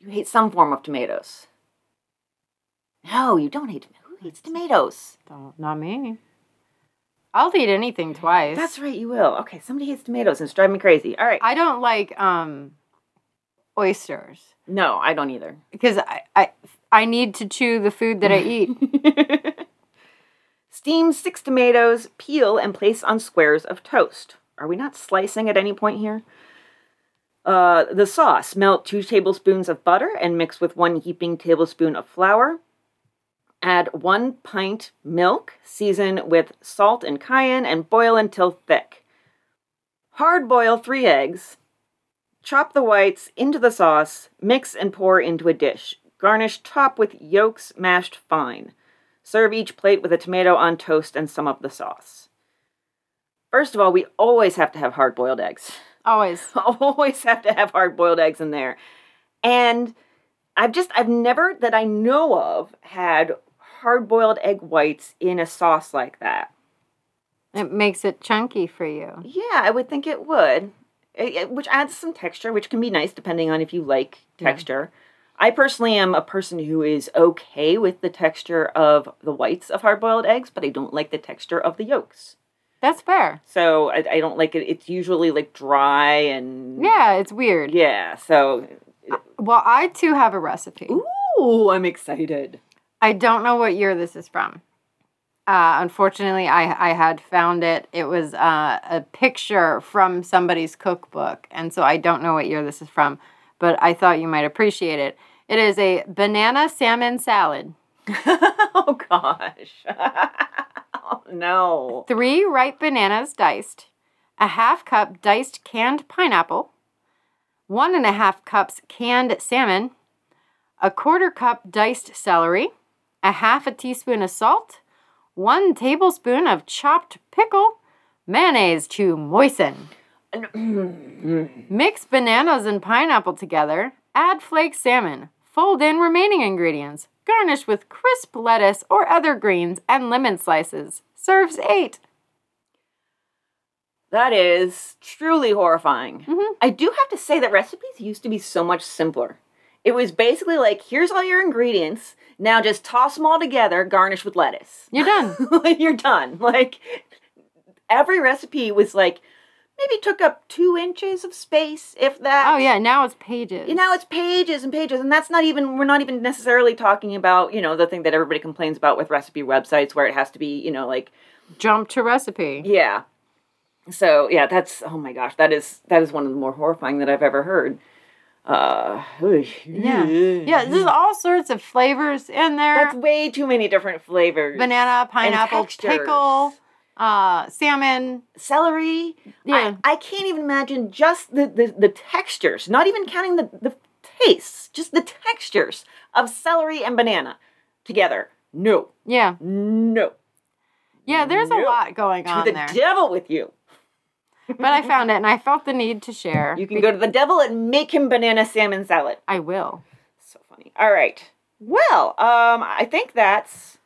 You hate some form of tomatoes. No, you don't hate tomatoes. Who hates tomatoes? Don't, not me. I'll eat anything twice. That's right, you will. Okay, somebody hates tomatoes and it's driving me crazy. All right. I don't like um oysters no, I don't either. because I, I I need to chew the food that I eat. Steam six tomatoes, peel, and place on squares of toast. Are we not slicing at any point here? Uh, the sauce. Melt two tablespoons of butter and mix with one heaping tablespoon of flour. Add one pint milk, season with salt and cayenne, and boil until thick. Hard boil three eggs. Chop the whites into the sauce, mix and pour into a dish. Garnish top with yolks mashed fine. Serve each plate with a tomato on toast and some of the sauce. First of all, we always have to have hard boiled eggs. Always. always have to have hard boiled eggs in there. And I've just, I've never, that I know of, had hard boiled egg whites in a sauce like that. It makes it chunky for you. Yeah, I would think it would, It- it- which adds some texture, which can be nice depending on if you like texture. I personally am a person who is okay with the texture of the whites of hard boiled eggs, but I don't like the texture of the yolks. That's fair. So I, I don't like it. It's usually like dry and Yeah, it's weird. yeah. So Well, I too have a recipe. ooh, I'm excited. I don't know what year this is from. Uh, unfortunately, I I had found it. It was uh, a picture from somebody's cookbook, and so I don't know what year this is from. But I thought you might appreciate it. It is a banana salmon salad. oh gosh. oh no. Three ripe bananas diced, a half cup diced canned pineapple, one and a half cups canned salmon, a quarter cup diced celery, a half a teaspoon of salt, one tablespoon of chopped pickle, mayonnaise to moisten. Mix bananas and pineapple together, add flaked salmon, fold in remaining ingredients, garnish with crisp lettuce or other greens and lemon slices. Serves eight. That is truly horrifying. Mhm. I do have to say that recipes used to be so much simpler. It was basically like, here's all your ingredients. Now just toss them all together, garnish with lettuce. You're done. You're done. Like every recipe was like maybe took up two inches of space, if that. Oh yeah, now it's pages. You know, it's pages and pages, and that's not even, we're not even necessarily talking about, you know, the thing that everybody complains about with recipe websites where it has to be, you know, like, jump to recipe. yeah. So, yeah, that's, oh my gosh, that is, that is one of the more horrifying that I've ever heard. Uh, Yeah. Yeah, there's all sorts of flavors in there. That's way too many different flavors. Banana, pineapple, pickle, uh, salmon. Celery. Yeah. I, I can't even imagine just the, the, the textures, not even counting the, the tastes, just the textures of celery and banana together. No. Yeah. No. Yeah, there's a lot going on. To the there. devil with you. but I found it and I felt the need to share. You can go to the devil and make him banana salmon salad. I will. So funny. All right. Well, um, I think that's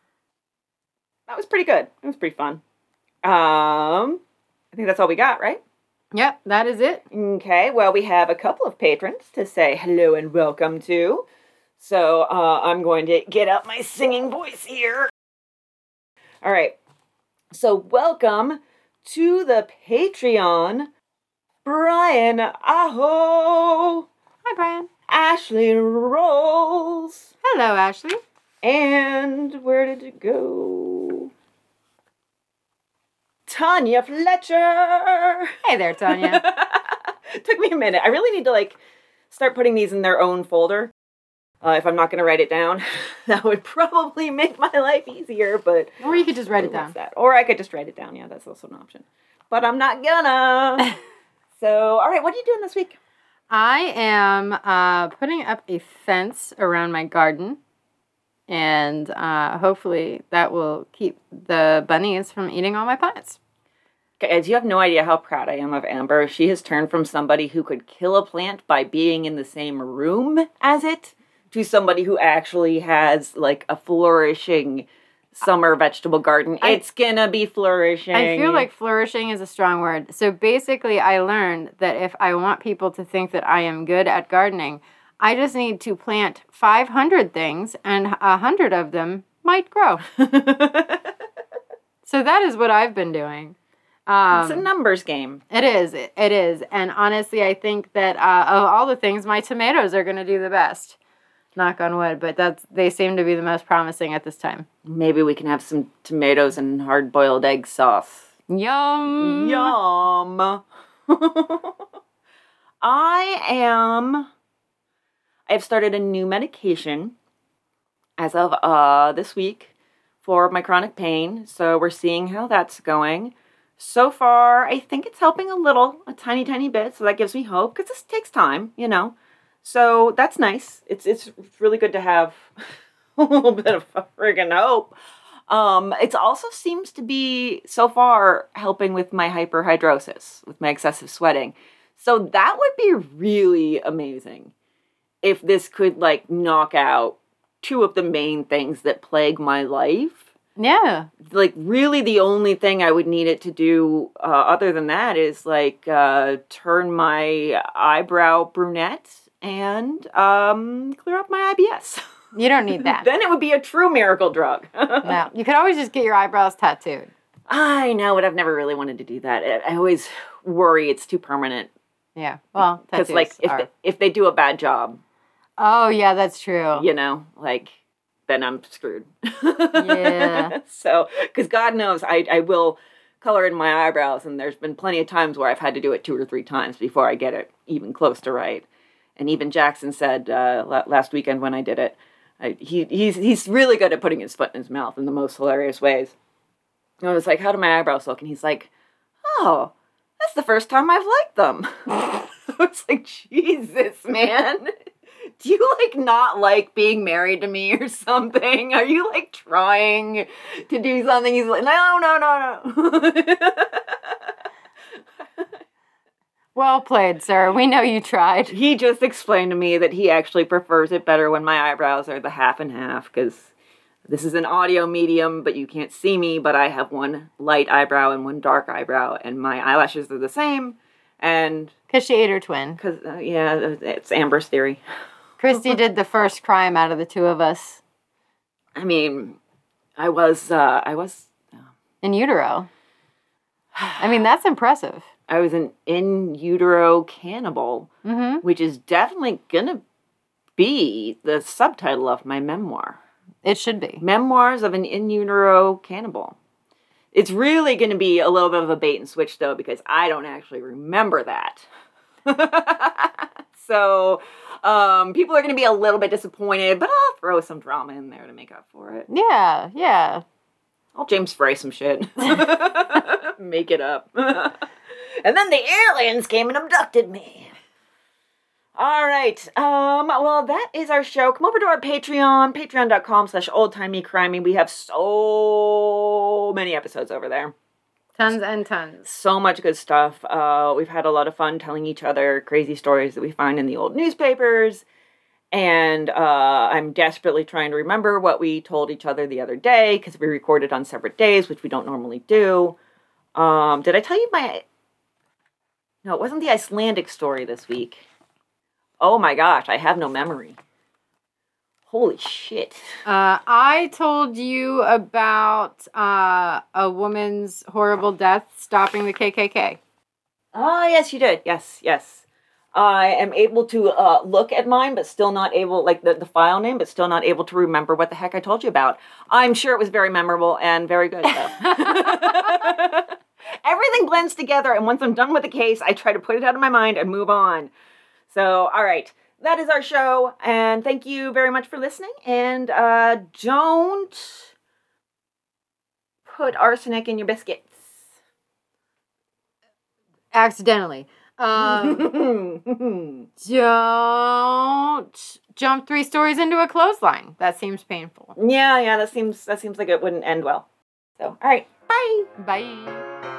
that was pretty good. It was pretty fun. Um, I think that's all we got, right? Yep, that is it. Okay. Well, we have a couple of patrons to say hello and welcome to. So uh, I'm going to get up my singing voice here. All right. So welcome to the Patreon, Brian Aho, Hi, Brian. Ashley Rolls, Hello, Ashley. and where did it go? Tanya Fletcher. Hey there, Tanya. Took me a minute. I really need to like start putting these in their own folder. Uh, if I'm not going to write it down, that would probably make my life easier. But or you could just write it down. that? Or I could just write it down. Yeah, that's also an option. But I'm not gonna. so, all right, what are you doing this week? I am uh, putting up a fence around my garden, and uh, hopefully that will keep the bunnies from eating all my plants. Guys, you have no idea how proud I am of Amber. She has turned from somebody who could kill a plant by being in the same room as it to somebody who actually has like a flourishing summer vegetable garden. I- it's gonna be flourishing. I feel like flourishing is a strong word. So basically, I learned that if I want people to think that I am good at gardening, I just need to plant 500 things and 100 of them might grow. So that is what I've been doing. Um, it's a numbers game. It is. It it is. And honestly, I think that uh, of all the things, my tomatoes are going to do the best. Knock on wood, but that's they seem to be the most promising at this time. Maybe we can have some tomatoes and hard boiled egg sauce. Yum. Yum. I am. I have started a new medication as of uh this week for my chronic pain. So we're seeing how that's going. So far, I think it's helping a little, a tiny, tiny bit. So that gives me hope because this takes time, you know. So that's nice. It's it's really good to have a little bit of friggin' hope. Um, it also seems to be so far helping with my hyperhidrosis, with my excessive sweating. So that would be really amazing if this could like knock out two of the main things that plague my life. Yeah. Like, really, the only thing I would need it to do uh, other than that is like uh, turn my eyebrow brunette and um, clear up my IBS. You don't need that. then it would be a true miracle drug. no. You could always just get your eyebrows tattooed. I know, but I've never really wanted to do that. I always worry it's too permanent. Yeah. Well, Because, like, if, are. they, if they do a bad job, oh, yeah, that's true. you know, like, then I'm screwed. Yeah. so, because God knows I, I will color in my eyebrows, and there's been plenty of times where I've had to do it two or three times before I get it even close to right. And even Jackson said uh, last weekend when I did it, I, he, he's, he's really good at putting his foot in his mouth in the most hilarious ways. And I was like, How do my eyebrows look? And he's like, Oh, that's the first time I've liked them. I was like, Jesus, man. Do you like not like being married to me or something? Are you like trying to do something? He's like, no, no, no, no. Well played, sir. We know you tried. he just explained to me that he actually prefers it better when my eyebrows are the half and half because this is an audio medium, but you can't see me. But I have one light eyebrow and one dark eyebrow, and my eyelashes are the same. And Because she ate her twin. because, uh, yeah, it's Amber's theory. Kristy did the first crime out of the two of us I mean, I was, uh, I was in utero. I mean, that's impressive. I was an in utero cannibal, Mm-hmm. which is definitely gonna be the subtitle of my memoir. It should be. Memoirs of an in utero cannibal. It's really gonna be a little bit of a bait and switch though, because I don't actually remember that. so um, people are gonna be a little bit disappointed, but I'll throw some drama in there to make up for it. Yeah, yeah. I'll James Frey some shit. Make it up. and then the aliens came and abducted me. All right. Um, well, that is our show. Come over to our Patreon, patreon.com slash oldtimeycrimey. We have so many episodes over there. Tons and tons. So much good stuff. Uh, we've had a lot of fun telling each other crazy stories that we find in the old newspapers. And uh, I'm desperately trying to remember what we told each other the other day because we recorded on separate days, which we don't normally do. Um, did I tell you my. No, it wasn't the Icelandic story this week. Oh my gosh, I have no memory. Holy shit. Uh, I told you about uh, a woman's horrible death stopping the KKK. Ah, yes, you did. Yes, yes. I am able to uh, look at mine, but still not able, like the, the file name, but still not able to remember what the heck I told you about. I'm sure it was very memorable and very good, though. Everything blends together, and once I'm done with the case, I try to put it out of my mind and move on. So, all right, that is our show, and thank you very much for listening. And uh, don't put arsenic in your biscuits. Accidentally. Um, don't jump three stories into a clothesline. That seems painful. Yeah, yeah, that seems that seems like it wouldn't end well. So, all right, bye. Bye.